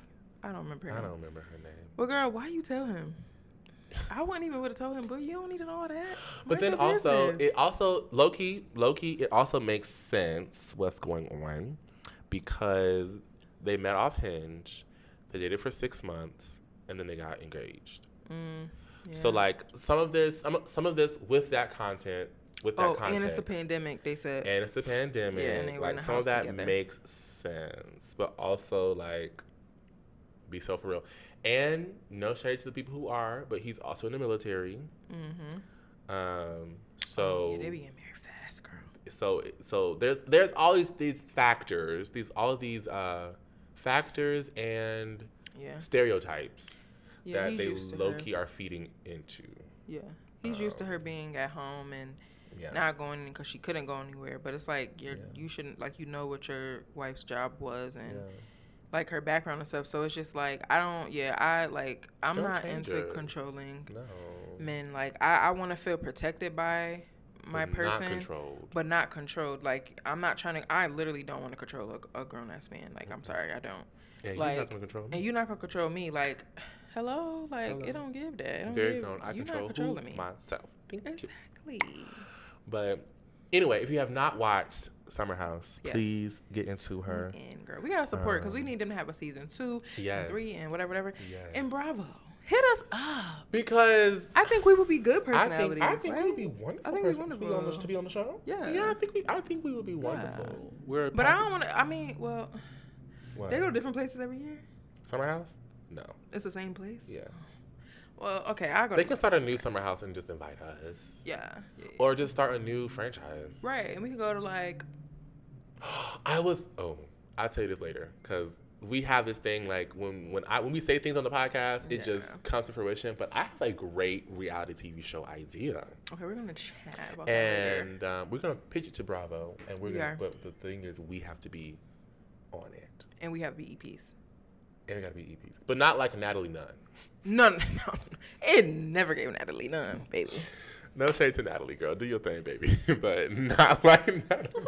I don't remember. Her
I
name.
don't remember her name.
Well, girl, why you tell him? I wouldn't even would have told him, but you don't need to know all that.
But then also,
business.
it also low key, low key, it also makes sense what's going on because they met off Hinge, they dated for six months, and then they got engaged.
Mm,
So like some of this, some, some of this with that content, with that content.
oh,
context,
and it's a pandemic. They said.
and it's the pandemic.
Yeah, and they were in
like
the
some of that
together.
makes sense, but also like be so for real. And no shade to the people who are, but he's also in the military.
mm-hmm.
Um, so
oh, yeah, they be getting married fast, girl.
so so there's there's all these these factors, these all of these uh factors and
Yeah.
stereotypes
Yeah,
that they low
her.
key are feeding into.
Yeah, he's used to
Um,
her being at home and
Yeah.
not going because she couldn't go anywhere. But it's like you're
Yeah.
you shouldn't like you know what your wife's job was and
yeah.
like her background and stuff. So it's just like I don't. Yeah, I like I'm
Don't
not into
it.
controlling
No.
men. Like I I want to feel protected by my
But
person.
Not controlled.
but not controlled. Like I'm not trying to. I literally don't want to control a, a grown ass man. Like I'm sorry, I don't.
And you're not
like,
gonna control me.
And you're not gonna control me. Like, hello, like
Hello.
it don't give that. It don't
Very
give,
grown. I control
not controlling
who?
me.
myself. Thank you.
Exactly.
But anyway, if you have not watched Summer House,
Yes.
please get into her.
And girl, we gotta support because we
Um,
need them to have a season two,
Yes.
and three, and whatever, whatever.
Yes.
And Bravo, hit us up.
Because
I think we would be good
I
personalities.
think I think
right?
we would be wonderful
I think we're
person to be on the to be on the show.
Yeah.
yeah. I think we I think we would be wonderful. We're a
But I don't want to. I mean, well,
What?
they go to different places every year.
Summer House. No.
It's the same place.
Yeah.
Well, okay, I go.
They can start a new Summer House and just invite us,
Yeah. yeah.
or just start a new franchise.
Right, and we can go to like.
I was oh, I'll tell you this later because we have this thing like when when I when we say things on the podcast, it
Yeah.
just comes to fruition. But I have a great reality TV show idea,
Okay, we're gonna chat about that later.
and um, we're gonna pitch it to Bravo, and we're
We
gonna.
are.
But the thing is, we have to be on it,
And we have BEPs.
And it gotta be EPs, but not like Natalie Nunn.
No, no, no. It never gave Natalie none, baby.
No shade to Natalie, girl. Do your thing, baby. but not like Natalie.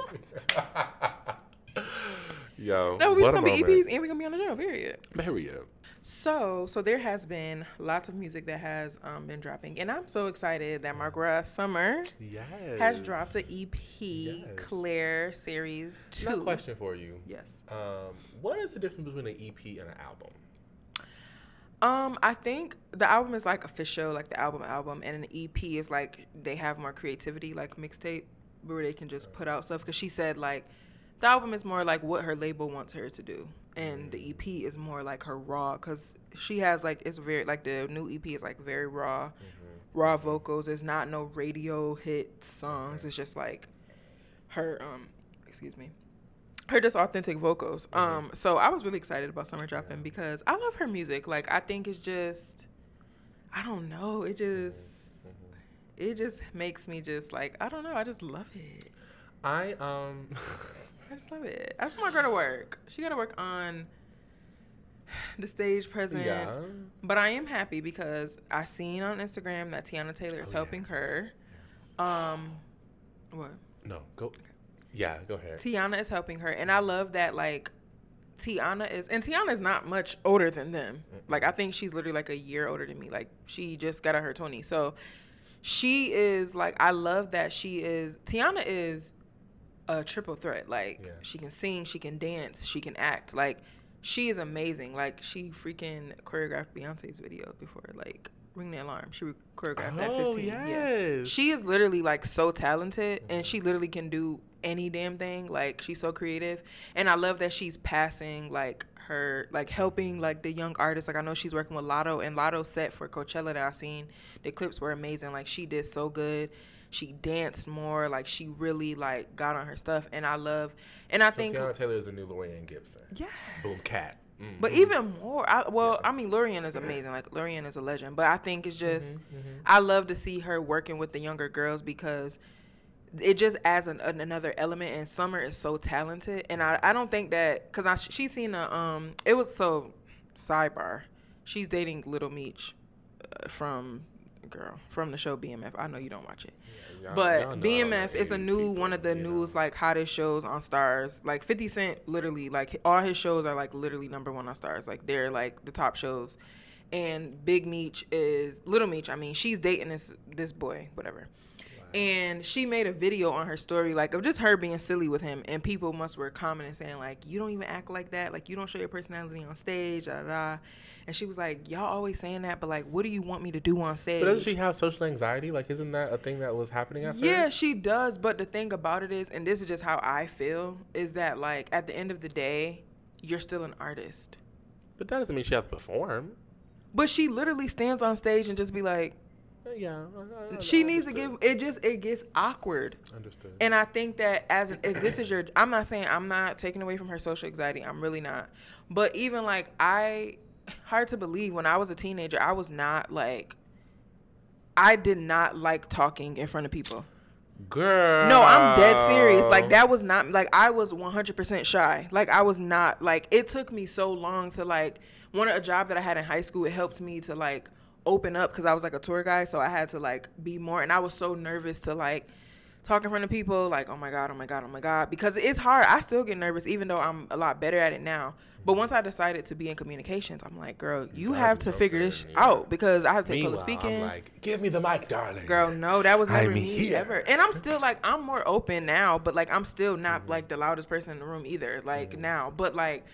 Yo.
No, we just gonna be EPs and we gonna be on the show. Period.
Period.
So, so there has been lots of music that has um, been dropping, and I'm so excited that Margaret Summer
yes.
has dropped the EP, yes. Clear Series Two.
Now, question for you.
Yes.
Um, what is the difference between an EP and an album?
Um, I think the album is like official, like the album album, and an EP is like they have more creativity, like mixtape, where they can just put out stuff. Because she said like the album is more like what her label wants her to do, and the EP is more like her raw. Because she has like it's very like the new EP is like very raw, mm-hmm. raw vocals. It's not no radio hit songs. It's just like her um, excuse me, her just authentic vocals. Mm-hmm. Um, so I was really excited about Summer dropping yeah. because I love her music. Like I think it's just, I don't know, it just, mm-hmm. it just makes me just like I don't know. I just love it.
I um,
I just love it. I just want her to work. She got to work on the stage presence. Yeah. But I am happy because I seen on Instagram that Teyana Taylor is oh, helping yes. her. Yes. Um, what?
No, go. Okay. Yeah, go ahead.
Teyana is helping her, and I love that. Like, Teyana is, and Teyana is not much older than them. Mm-hmm. Like, I think she's literally like a year older than me. Like, she just got out her twenty, so she is like. I love that she is. Teyana is a triple threat. Like, yes. she can sing, she can dance, she can act. Like, she is amazing. Like, she freaking choreographed Beyonce's video before. Like, ring the alarm. She choreographed oh, that 15. Yes. Yeah. She is literally like so talented and mm-hmm. she literally can do any damn thing. Like she's so creative, and I love that she's passing like her like helping mm-hmm. like the young artists. Like I know she's working with Latto, and Latto set for Coachella that I seen. The clips were amazing. Like she did so good. She danced more. Like she really like got on her stuff, and I love. And I
so
think
Teyana Taylor is a new Laurieann Gibson.
Yeah.
Boom cat. Mm-hmm.
But even more, I, well, yeah. I mean, Laurieann is amazing. Like Laurieann is a legend. But I think it's just, mm-hmm, mm-hmm. I love to see her working with the younger girls because it just adds an, an, another element and summer is so talented and i, I don't think that because i she's seen a um it was so sidebar she's dating Lil Meech uh, from girl from the show bmf i know you don't watch it. Yeah, y'all, but y'all bmf is a new people, one of the news know. like hottest shows on Starz. Like 50 cent literally like all his shows are like literally number one on Starz. Like they're like the top shows. And big meech is little meech i mean she's dating this this boy whatever. And she made a video on her story like of just her being silly with him. And people must were commenting saying like you don't even act like that. Like you don't show your personality on stage da, da, da. And she was like y'all always saying that but like what do you want me to do on stage
but doesn't she have social anxiety like isn't that a thing that was happening at
yeah first? she does but the thing about it is and this is just how i feel is that like at the end of the day you're still an artist
but that doesn't mean she has to perform
but she literally stands on stage and just be like uh,
yeah,
I, I, she needs to give. It just it gets awkward.
Understood.
And I think that as if this is your, I'm not saying I'm not taking away from her social anxiety. I'm really not. But even like I, hard to believe when I was a teenager, I was not like, I did not like talking in front of people.
Girl.
No, I'm dead serious. Like that was not like I was 100% shy. Like I was not like it took me so long to like one a job that I had in high school. It helped me to like open up because I was like a tour guide, so I had to like be more. And I was so nervous to like talk in front of people, like oh my god, oh my god, oh my god, because it's hard. I still get nervous, even though I'm a lot better at it now. But once I decided to be in communications, I'm like, girl, you have to figure this yeah. out because I have to take public speaking.
I'm like, give me the mic, darling.
Girl, no, that was never me here. ever. And I'm still like, I'm more open now, but like, I'm still not mm-hmm. like the loudest person in the room either. Like mm-hmm. now, but like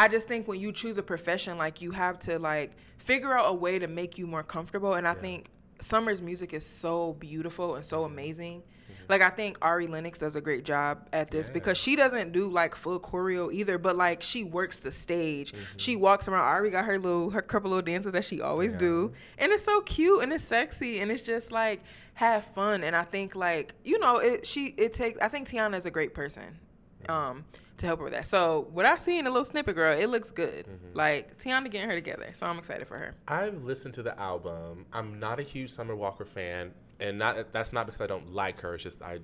I just think when you choose a profession, like you have to like figure out a way to make you more comfortable. And I yeah. think Summer's music is so beautiful and so amazing. Mm-hmm. Like I think Ari Lennox does a great job at this yeah. because she doesn't do like full choreo either, but like she works the stage. Mm-hmm. She walks around. Ari got her little her couple little dances that she always yeah. do, and it's so cute and it's sexy and it's just like have fun. And I think like you know it she it takes. I think Teyana is a great person. Um, to help her with that. So what I see in a little snippet, girl, it looks good. Mm-hmm. Like Teyana getting her together. So I'm excited for her.
I've listened to the album. I'm not a huge Summer Walker fan, and not that's not because I don't like her. It's just I,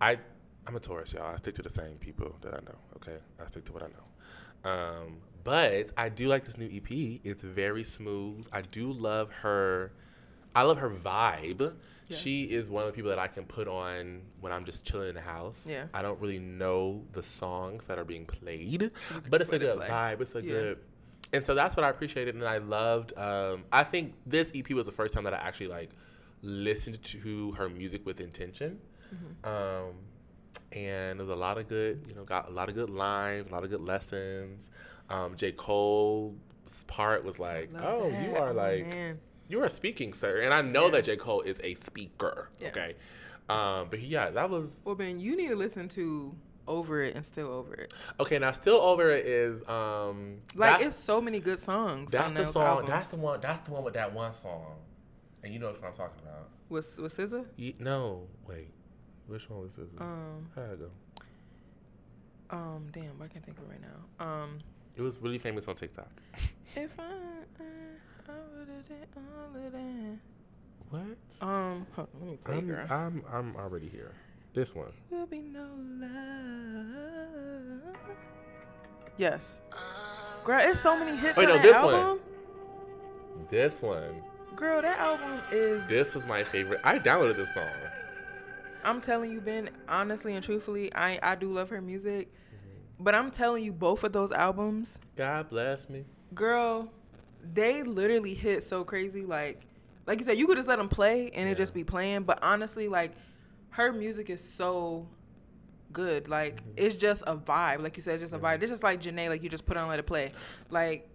I, I'm a Taurus, y'all. I stick to the same people that I know. Okay, I stick to what I know. Um, but I do like this new EP. It's very smooth. I do love her. I love her vibe. Yeah. She is one of the people that I can put on when I'm just chilling in the house.
Yeah.
I don't really know the songs that are being played, but it's a good vibe. It's a yeah. good. And so that's what I appreciated and I loved. Um, I think this EP was the first time that I actually like listened to her music with intention. Mm-hmm. Um, and there's a lot of good, you know, got a lot of good lines, a lot of good lessons. Um, J. Cole's part was like, oh, that. you are oh, like. You are speaking, sir. And I know yeah. that J. Cole is a speaker. Yeah. Okay. Um, but yeah, that was.
Well, Ben, you need to listen to over it and still over it.
Okay, now still over it is um
like it's so many good songs.
That's the song. Albums. That's the one. That's the one with that one song, and you know what I'm talking about.
With with SZA?
Ye- no, wait. Which one was SZA?
Um,
how go?
Um, damn, I can't think of it right now. Um,
it was really famous on TikTok.
if I. Uh,
what?
Um, hold on, let me play,
I'm,
girl.
I'm I'm already here. This one.
Will be no love. Yes. Girl, it's so many hits. Wait, no,
this
album.
one. This one.
Girl, that album is.
This was my favorite. I downloaded this song.
I'm telling you, Ben. Honestly and truthfully, I I do love her music, mm-hmm. but I'm telling you, both of those albums.
God bless me.
Girl, they literally hit so crazy. Like, like you said, you could just let them play and yeah. it just be playing. But honestly, like, her music is so good. Like, mm-hmm. it's just a vibe. Like you said, it's just a vibe. It's just like Jhené. Like you just put on, let it play. Like,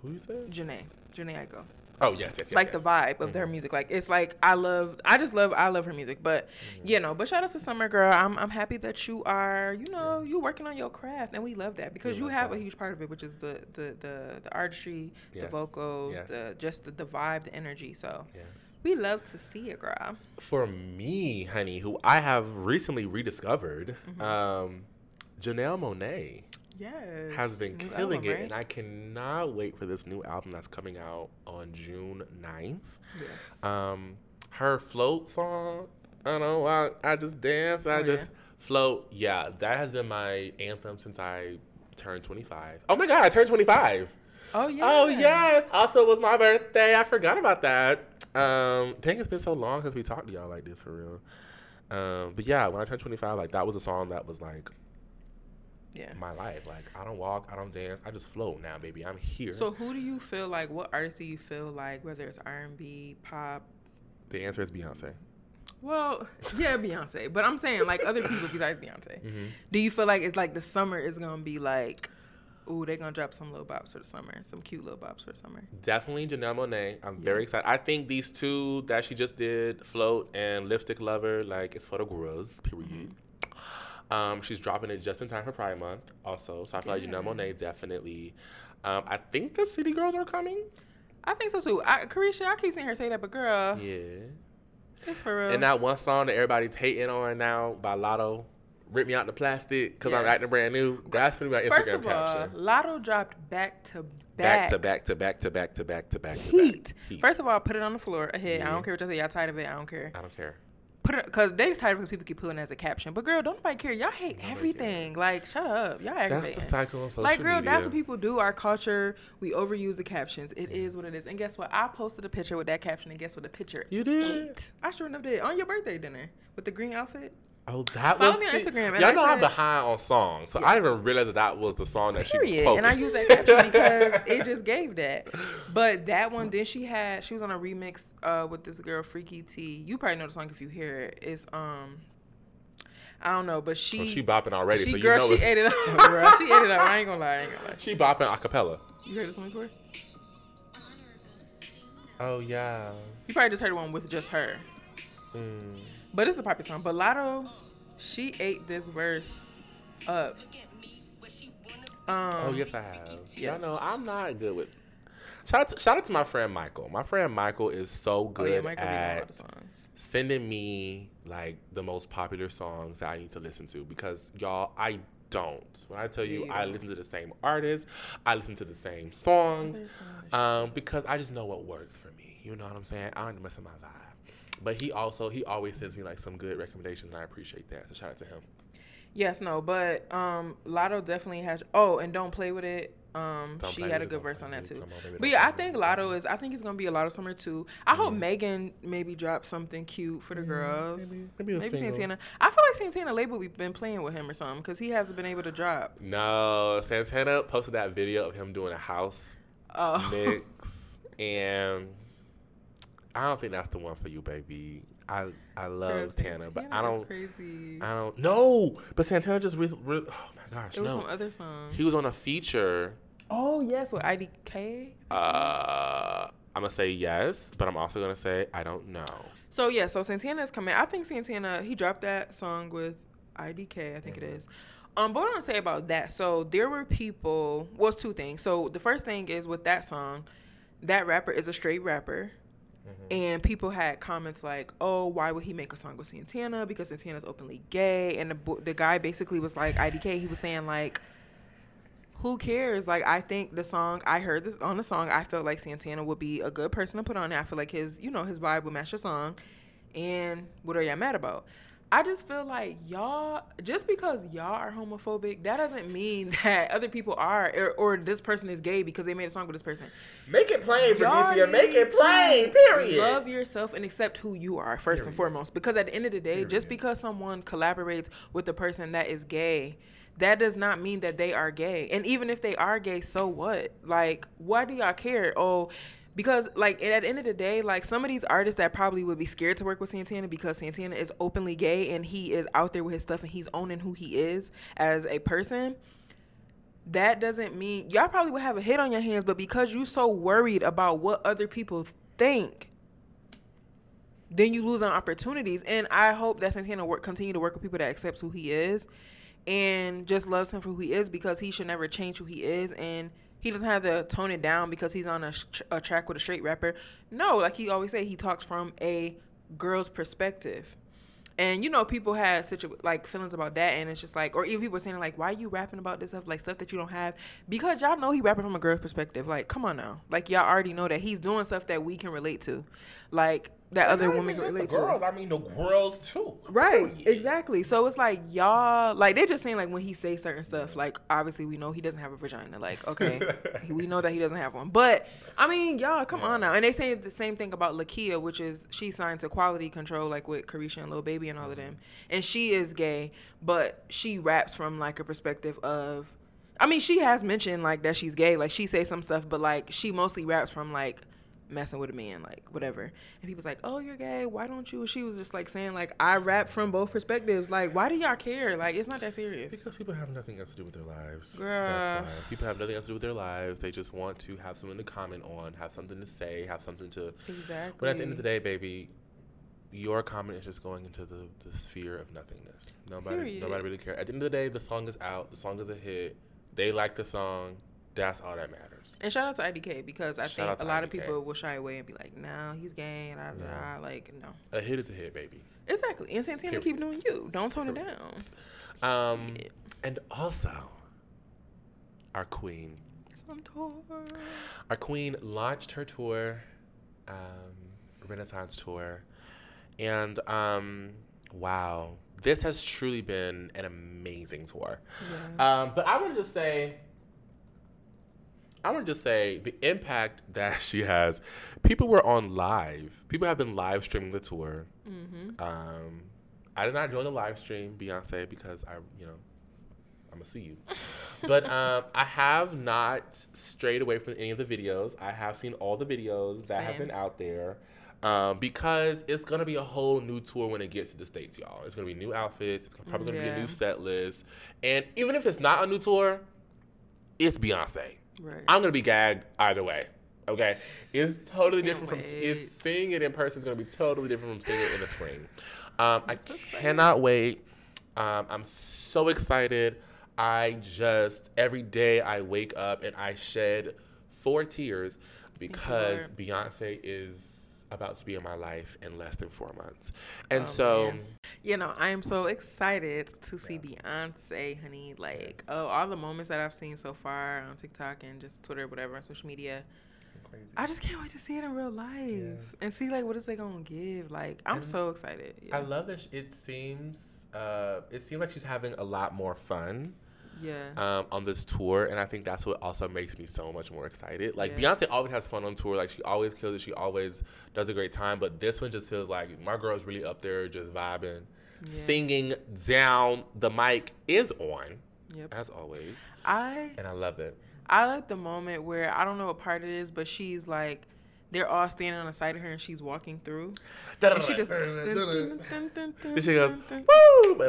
who you said?
Jhené. Jhené Aiko.
Oh yes, yes, yes
Like
yes.
the vibe of mm-hmm. their music. Like it's like I love I just love I love her music. But mm-hmm. you know, but shout out to Summer Girl. I'm I'm happy that you are, you know, you working on your craft and we love that because you have that. a huge part of it, which is the the the, the artistry, the vocals, the just the, the vibe, the energy. So
yes.
we love to see it, girl.
For me, honey, who I have recently rediscovered, mm-hmm. um, Janelle Monáe
yes.
has been new killing album, it, right? and I cannot wait for this new album that's coming out on June 9th.
Yes.
Um, her float song, I don't know, I, I just dance, I oh, just yeah. float. Yeah, that has been my anthem since I turned 25. Oh my god, I turned 25.
Oh yeah.
Oh yes. Also, it was my birthday. I forgot about that. Um, dang, it's been so long since we talked to y'all like this for real. Um, but yeah, when I turned 25, like that was a song that was like
yeah.
my life. Like I don't walk, I don't dance, I just float now, baby. I'm here.
So who do you feel like? What artist do you feel like? Whether it's R and B, pop.
The answer is Beyonce.
Well, yeah, Beyonce. But I'm saying like other people besides Beyonce. Mm-hmm. Do you feel like it's like the summer is gonna be like? Ooh, they're gonna drop some little bops for the summer, some cute little bops for the summer.
Definitely Janelle Monáe. I'm yeah. very excited. I think these two that she just did, Float and Lipstick Lover, like it's for the girls. Period. Mm-hmm. Um, she's dropping it just in time for Pride Month, also. So I feel yeah. like Janelle Monáe definitely. Um, I think the City Girls are coming.
I think so too. I, Caresha, I keep seeing her say that, but girl,
yeah,
it's for real.
And that one song that everybody's hating on now by Latto, "Rip Me Out the Plastic" because yes. I'm acting brand new. That's for me my Instagram First of
caption. all, Latto dropped back to
back, back to back to back to back to back to back
to Heat. Heat. First of all, put it on the floor ahead. Yeah. I don't care what y'all say. Y'all tired of it. I don't care.
I don't care
put it because they tired because people keep putting it as a caption. But girl, don't nobody care. Y'all hate nobody everything. Care. Like, shut up. Y'all aggravating.
That's the cycle of social
Like, girl,
media.
that's what people do. Our culture, we overuse the captions. It is what it is. And guess what? I posted a picture with that caption, and guess what? The picture.
You did. Ate.
I sure enough did on your birthday dinner with the green outfit.
Oh, that
Follow
was
me on Instagram.
Y'all know said, I'm behind on songs, so yes. I didn't even realize that that was the song that
Period.
she was posting.
And I use that caption because it just gave that. But that one, then she had she was on a remix uh, with this girl Freaky T. You probably know the song if you hear it. It's um. I don't know, but she
well, she bopping already,
she,
so you
girl,
know
she ate it up, bro. She ate it up. I ain't gonna lie. I ain't gonna lie.
She bopping acapella.
You heard this one before?
Oh yeah.
You probably just heard one with just her.
Mm.
But it's a popular song. But Latto, she ate this verse up.
Um, oh yes, I have. Y'all know I'm not good with. Shout out, to, shout out to my friend Michael. My friend Michael is so good oh, yeah, at sending me like the most popular songs that I need to listen to because y'all, I don't. When I tell you, yeah, I listen to the same artists, I listen to the same songs, um, because I just know what works for me. You know what I'm saying? I don't mess with my vibe. But he also he always sends me like some good recommendations, and I appreciate that. So shout out to him.
Yes, no, but um, Latto definitely has. Oh, and don't play with it. Um,
Don't
she had a good verse on that too.
on,
But yeah, I think. Latto is. I think it's gonna be a lot of summer too. I hope Megan maybe drop something cute for the girls.
maybe- maybe a single.
Santana. I feel like Santana label we've been playing with him or something because he hasn't been able to drop.
No, Santana posted that video of him doing a house
Oh,
mix, and I don't think that's the one for you, baby. I I love
Girl,
Tana, but I don't.
Crazy.
I don't. No, but Santana just. Re- re- oh my gosh,
There was
no.
some other song.
He was on a feature.
Oh yes, with IDK.
Uh, I'm gonna say yes, but I'm also gonna say I don't know.
So yeah, so Santana is coming. I think Santana he dropped that song with IDK. I think it is. Um, but what I want to say about that, so there were people. Well, it's two things. So the first thing is with that song, that rapper is a straight rapper. Mm-hmm. And people had comments like, "Oh, why would he make a song with Santana? Because Santana's openly gay." And the the guy basically was like, "IDK." He was saying like, "Who cares?" Like, I think the song I heard this on the song, I felt like Santana would be a good person to put on it. I feel like his, you know, his vibe would match the song. And what are y'all mad about? I just feel like y'all, just because y'all are homophobic, that doesn't mean that other people are, or, or this person is gay because they made a song with this person.
Make it plain,
Y'all
Make it plain. Period.
Love yourself and accept who you are first and foremost. Because at the end of the day, just because someone collaborates with a person that is gay, that does not mean that they are gay. And even if they are gay, so what? Like, why do y'all care? Oh, because like at the end of the day, like some of these artists that probably would be scared to work with Santana because Santana is openly gay and he is out there with his stuff and he's owning who he is as a person that doesn't mean y'all probably would have a hit on your hands, but because you're so worried about what other people think, then you lose on opportunities. And I hope that Santana work continue to work with people that accepts who he is and just loves him for who he is because he should never change who he is and he doesn't have to tone it down because he's on a, a track with a straight rapper. No, like he always say, he talks from a girl's perspective. And you know, people had such a, like feelings about that, and it's just like, or even people saying like, "Why are you rapping about this stuff, like stuff that you don't have?" Because y'all know he rapping from a girl's perspective. Like, come on now, like y'all already know that he's doing stuff that we can relate to, like that other
Not
women
even
can
just the girls.
to.
I mean the girls too.
Right, exactly. So it's like y'all, like they're just saying like when he say certain stuff, like obviously we know he doesn't have a vagina. Like okay, we know that he doesn't have one. But I mean, y'all, come on now. And they say the same thing about Lakeyah, which is she signed to Quality Control, like with Caresha and Lil Baby and all of them. Mm-hmm. And she is gay, but she raps from like a perspective of. I mean, she has mentioned like that she's gay. Like she say some stuff, but like she mostly raps from like messing with a man, like whatever. And people's like, "Oh, you're gay. Why don't you?" She was just like saying, like, "I rap from both perspectives. Like, why do y'all care? Like, it's not that serious."
Because people have nothing else to do with their lives.
Girl.
That's why. People have nothing else to do with their lives. They just want to have something to comment on, have something to say, have something to.
Exactly.
But at the end of the day, baby, your comment is just going into the, the sphere of nothingness. Nobody,
Period.
nobody really cares. At the end of the day, the song is out. The song is a hit. They like the song. That's all that matters.
And shout out to IDK because I
Shout
think a lot of people will shy away and be like, "No, he's gay," and I,
Yeah.
I like no.
A hit is a hit, baby.
Exactly. And Santana keep doing you. Don't tone it down.
Um, and also, our queen, our queen launched her tour, um, Renaissance tour, and um, wow, this has truly been an amazing tour.
Yeah.
Um, but I would just say, I would just say the impact that she has. People were on live. People have been live streaming the tour.
Mm-hmm.
Um, I did not join the live stream, Beyonce, because I, you know, I'm gonna see you. but um, I have not strayed away from any of the videos. I have seen all the videos that have been out there. Um, because it's gonna be a whole new tour when it gets to the states, y'all. It's gonna be new outfits. It's probably gonna be a new set list, and even if it's not a new tour, it's Beyonce.
Right.
I'm gonna be gagged either way. Okay, it's totally different from it's seeing it in person is gonna be totally different from seeing it in the screen. Um, I
so
cannot wait. Um, I'm so excited. I just every day I wake up and I shed four tears because Beyonce is about to be in my life in less than four months, and
Oh,
so
man. You know, I am so excited to see Beyonce, honey. Like, oh, all the moments that I've seen so far on TikTok and just Twitter, whatever, on social media.
crazy.
I just can't wait to see it in real life
Yes.
and see like what is they gonna give. Like I'm
And
so excited. Yeah.
I love that it seems uh, it seems like she's having a lot more fun
yeah.
um, on this tour, and I think that's what also makes me so much more excited. Like
Yeah.
Beyonce always has fun on tour, like she always kills it, she always does a great time. But this one just feels like my girl's really up there, just vibing,
Yeah.
singing down. The mic is on
Yep.
as always,
I
and I love it.
I like the moment where I don't know what part it is, but she's like they're all standing on the side of her and she's walking through. And she just
And she goes,
Oh,
woo!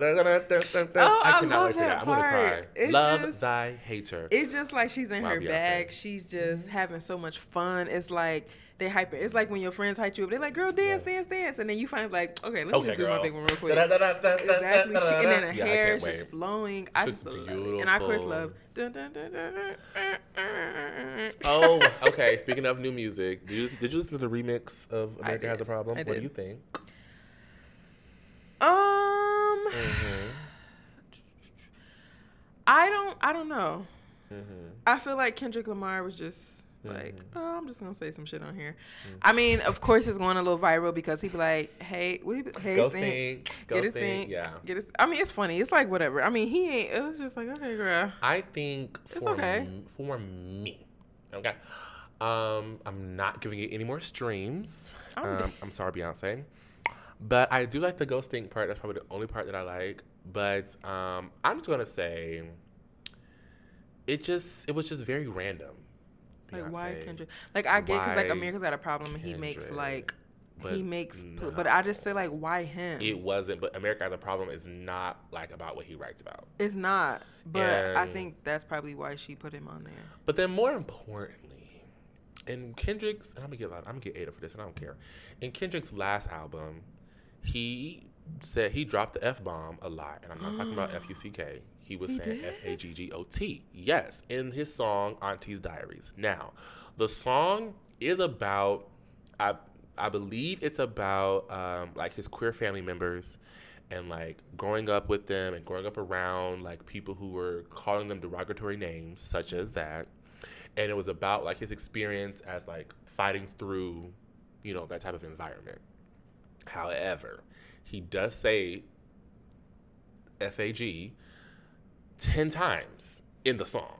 I
I
cannot
love
wait for that.
that
I'm gonna cry.
part. It's
Love
just-
thy hater.
It's just like she's in
Wow,
her
Beyonce.
bag. She's just mm-hmm. having so much fun. It's like they hype it. It's like when your friends hype you up. They're like, "Girl, dance, dance, dance," and then you find like, "Okay, let me
Okay,
just do my
girl.
big one real quick." Exactly. She, and then her
Yeah,
hair is just flowing. I just love it. And I of course love.
Oh, okay. Speaking of new music, did you, did you listen to the remix of America Has a. Problem? What do you think?
Um,
Mm-hmm.
I don't. I don't know.
Mm-hmm.
I feel like Kendrick Lamar was just like,
Mhm.
oh, I'm just gonna say some shit on here.
Mm.
I mean, of course, it's going a little viral because he be like, hey, we, hey,
Ghosting.
Sting, get his thing,
Yeah.
get his. I mean, it's funny. It's like whatever. I mean, he ain't. It was just like, okay, girl.
I think
It's
for
okay.
m- for me, okay, um, I'm not giving it any more streams. Um, I'm sorry, Beyonce, but I do like the ghosting part. That's probably the only part that I like. But um, I'm just gonna say, it just it was just very random.
Like why
Beyonce.
Kendrick? Like I get because like America's got a problem. and He makes like
But
he makes,
no.
but I just say like why him?
It wasn't, but America has a problem is not like about what he writes about.
it's not. But I think that's probably why she put him on there.
But then more importantly, in Kendrick's, and I'm gonna get I'm gonna get Ada for this, and I don't care. In Kendrick's last album, he said he dropped the f bomb a lot, and I'm not talking about F U C K. He was
He
saying? F A G G O T. Yes, in his song Auntie's Diaries. Now, the song is about, I I believe it's about um, like his queer family members and like growing up with them and growing up around like people who were calling them derogatory names such as that and it was about like his experience as like fighting through you know that type of environment however he does say fag 10 times in the song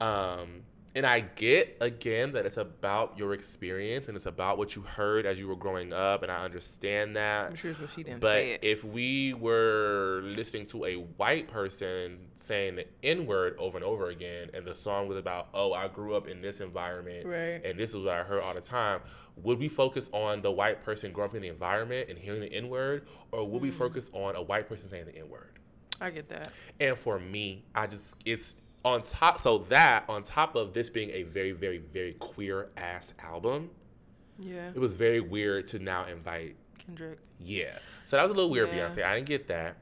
um and I get again that it's about your experience and it's about what you heard as you were growing up, and I understand that.
I'm sure it's what she didn't
But if we were listening to a white person saying the N word over and over again, and the song was about, oh, I grew up in this environment,
Right.
and this is what I heard all the time, would we focus on the white person growing up in the environment and hearing the N word, or would we
Mm.
focus on a white person saying the N word?
I get that.
And for me, I just it's on top. So that on top of this being a very, very, very queer ass album,
Yeah,
it was very weird to now invite.
Kendrick.
Yeah, so that was a little weird,
Yeah.
Beyonce. I didn't get that.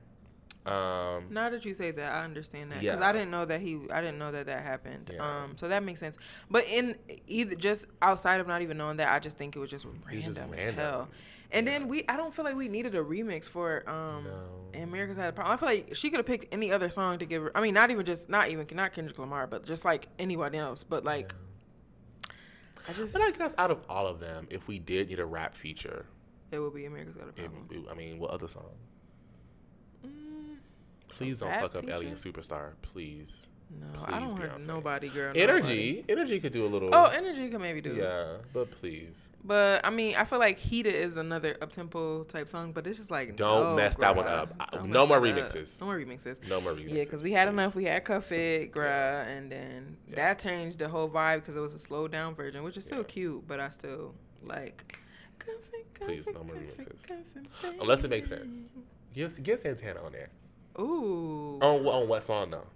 Um,
Now that you say that, I understand that because
Yeah.
I didn't know that he, I didn't know that that happened.
Yeah.
Um, so that makes sense. But in either just outside of not even knowing that, I just think it was just random,
just
as
random.
hell. And then we, I don't feel like we needed a remix for um.
No.
America's had a problem. I feel like she could have picked any other song to give her. I mean, not even just not even not Kendrick Lamar, but just like anyone else. But like, I just
but I guess out of all of them, if we did need a rap feature,
it would be America's got a problem.
it- I mean, what other song?
Mm,
Please don't fuck up
feature?
Alien Superstar, please.
No,
Please,
I don't want
Beyonce.
nobody, girl.
Energy, energy could do a little.
Oh, energy can maybe do.
yeah, but please.
But I mean, I feel like "Heated" is another up tempo type song, but it's just like
Don't
no,
mess that one up.
Don't
no more remixes.
No more remixes.
No more remixes.
Yeah, because we had
please.
enough. We had Cuff It, Bruh, and then
Yeah.
that changed the whole vibe because it was a slowed down version, which is still
Yeah.
cute, but I still like. Cuff it, cuff
Please, no more remixes. Unless it makes sense. Give, give Santana on there.
Ooh.
On, on what song though?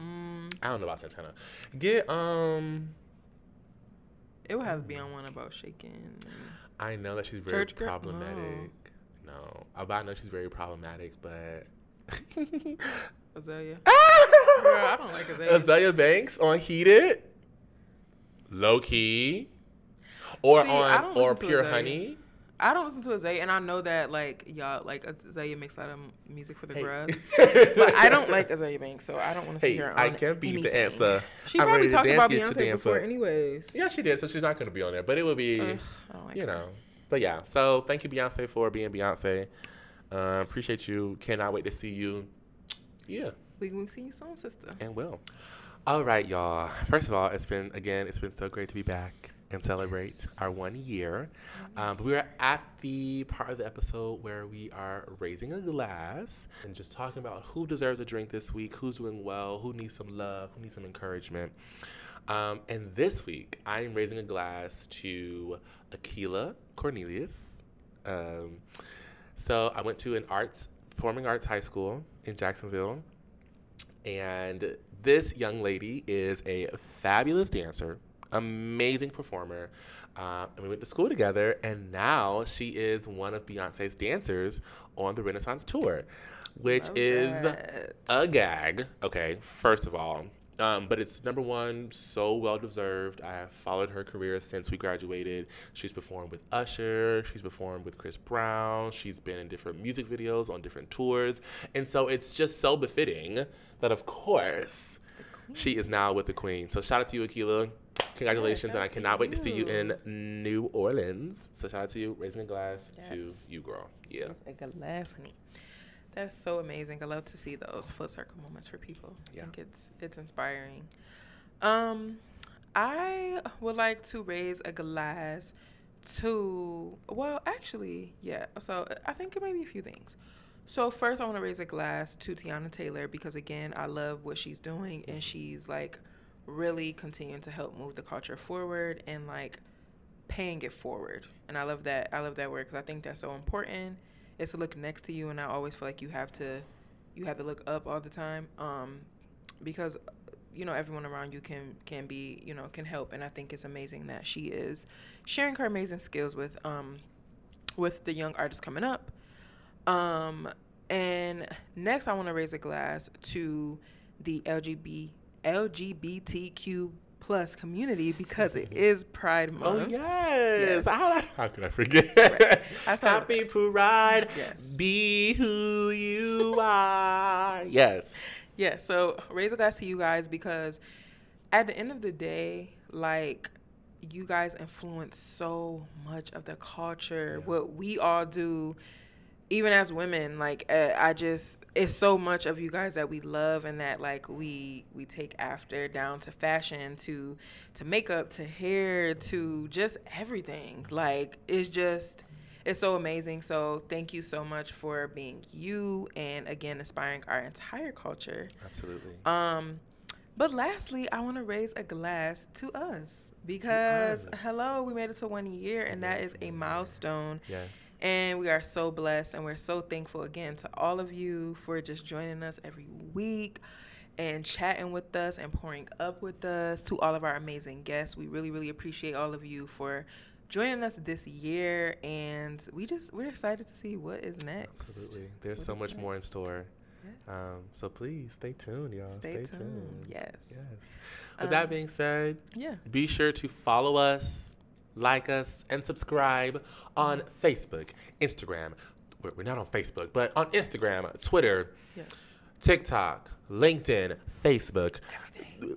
Mm,
I don't know about Santana. Get um.
it would have to be on one about shaking.
I know that she's very
Church girl?
problematic. No, I I know she's very problematic, but
Azealia. Girl, I don't like Azealia.
Azealia Banks on Heated, low key, or
See,
on or Pure. Honey.
I don't listen to Azealia, and I know that like y'all like Azealia makes a lot of music for the
Hey.
grubs, but I don't like Azealia Banks, so I don't want to see
Hey,
her. On
I can't be the
anything.
answer.
She
I'm
probably talked about Beyonce before,
up.
anyways.
Yeah, she did. So she's not going to be on there, but it will be,
Ugh, like
you
her.
know. But yeah, so thank you, Beyonce, for being Beyonce. Uh, appreciate you. Cannot wait to see you. Yeah,
We will see you soon, sister.
and will. All right, y'all. First of all, it's been again, it's been so great to be back and celebrate our one year. Um, we are at the part of the episode where we are raising a glass and just talking about who deserves a drink this week, who's doing well, who needs some love, who needs some encouragement. Um, and this week, I am raising a glass to Aquila Cornelius. Um, so I went to an arts, performing arts high school in Jacksonville. And this young lady is a fabulous dancer, amazing performer. Uh, and we went to school together, and now she is one of Beyonce's dancers on the Renaissance tour, which
Love
is
that.
a gag. Okay, first of all. Um, but it's number one, so well deserved. I have followed her career since we graduated. She's performed with Usher, she's performed with Chris Brown, she's been in different music videos on different tours. And so it's just so befitting that, of course, she is now with the Queen. So shout out to you, Aquila. Congratulations,
shout
and I cannot wait to see you in New Orleans. So shout out to you, raising a glass to you, girl. Yeah.
A glass, honey. That's so amazing. I love to see those full circle moments for people. I
Yeah.
think it's it's inspiring. Um, I would like to raise a glass to well, actually, yeah. So I think it may be a few things. So first, I want to raise a glass to Teyana Taylor because again, I love what she's doing and she's like really continuing to help move the culture forward and like paying it forward. And I love that. I love that word because I think that's so important. It's to look next to you, and I always feel like you have to, you have to look up all the time, um, because you know everyone around you can can be you know can help. And I think it's amazing that she is sharing her amazing skills with um with the young artists coming up. Um, and next, I want to raise a glass to the LGBT LGBTQ plus community because it is Pride Month.
Oh yes.
Yes.
How, how could I forget?
Right. I
Happy Pride.
Yes.
Be who you are. yes.
Yeah, so raise a glass to you guys because at the end of the day, like you guys influence so much of the culture,
Yeah.
what we all do, even as women. Like uh, I just, it's so much of you guys that we love and that like we we take after, down to fashion, to to makeup, to hair, to just everything. Like it's just it's so amazing. So thank you so much for being you and again inspiring our entire culture.
Absolutely.
Um, but lastly, I want to raise a glass to us because
us.
hello, we made it to one year, and that
Yes,
is a milestone.
yes.
And we are so blessed, and we're so thankful again to all of you for just joining us every week and chatting with us and pouring up with us. To all of our amazing guests, we really, really appreciate all of you for joining us this year. And we just we're excited to see what is next.
Absolutely. There's
What
so much more in store.
Yeah.
Um, so please stay tuned, y'all.
Stay, tuned. Yes.
Yes. With that
Um,
being said,
Yeah.
be sure to follow us, like us, and subscribe on Facebook, Instagram. We're, we're not on Facebook, but on Instagram, Twitter,
Yes.
TikTok, LinkedIn, Facebook,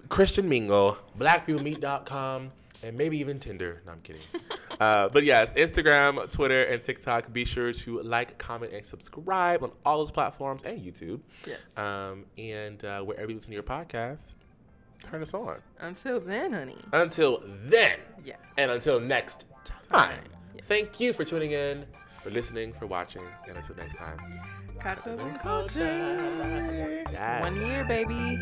Christian Mingle, blackpeoplemeet.com, and maybe even Tinder. No, I'm kidding. uh, but yes, Instagram, Twitter, and TikTok. Be sure to like, comment, and subscribe on all those platforms and YouTube.
Yes.
Um, and uh, wherever you listen to your podcast, turn us on.
Until then, honey.
Until then,
Yeah.
and until next time,
Yeah.
thank you for tuning in, for listening, for watching, and until next time.
Cocktails and culture.
Yes.
One year, baby.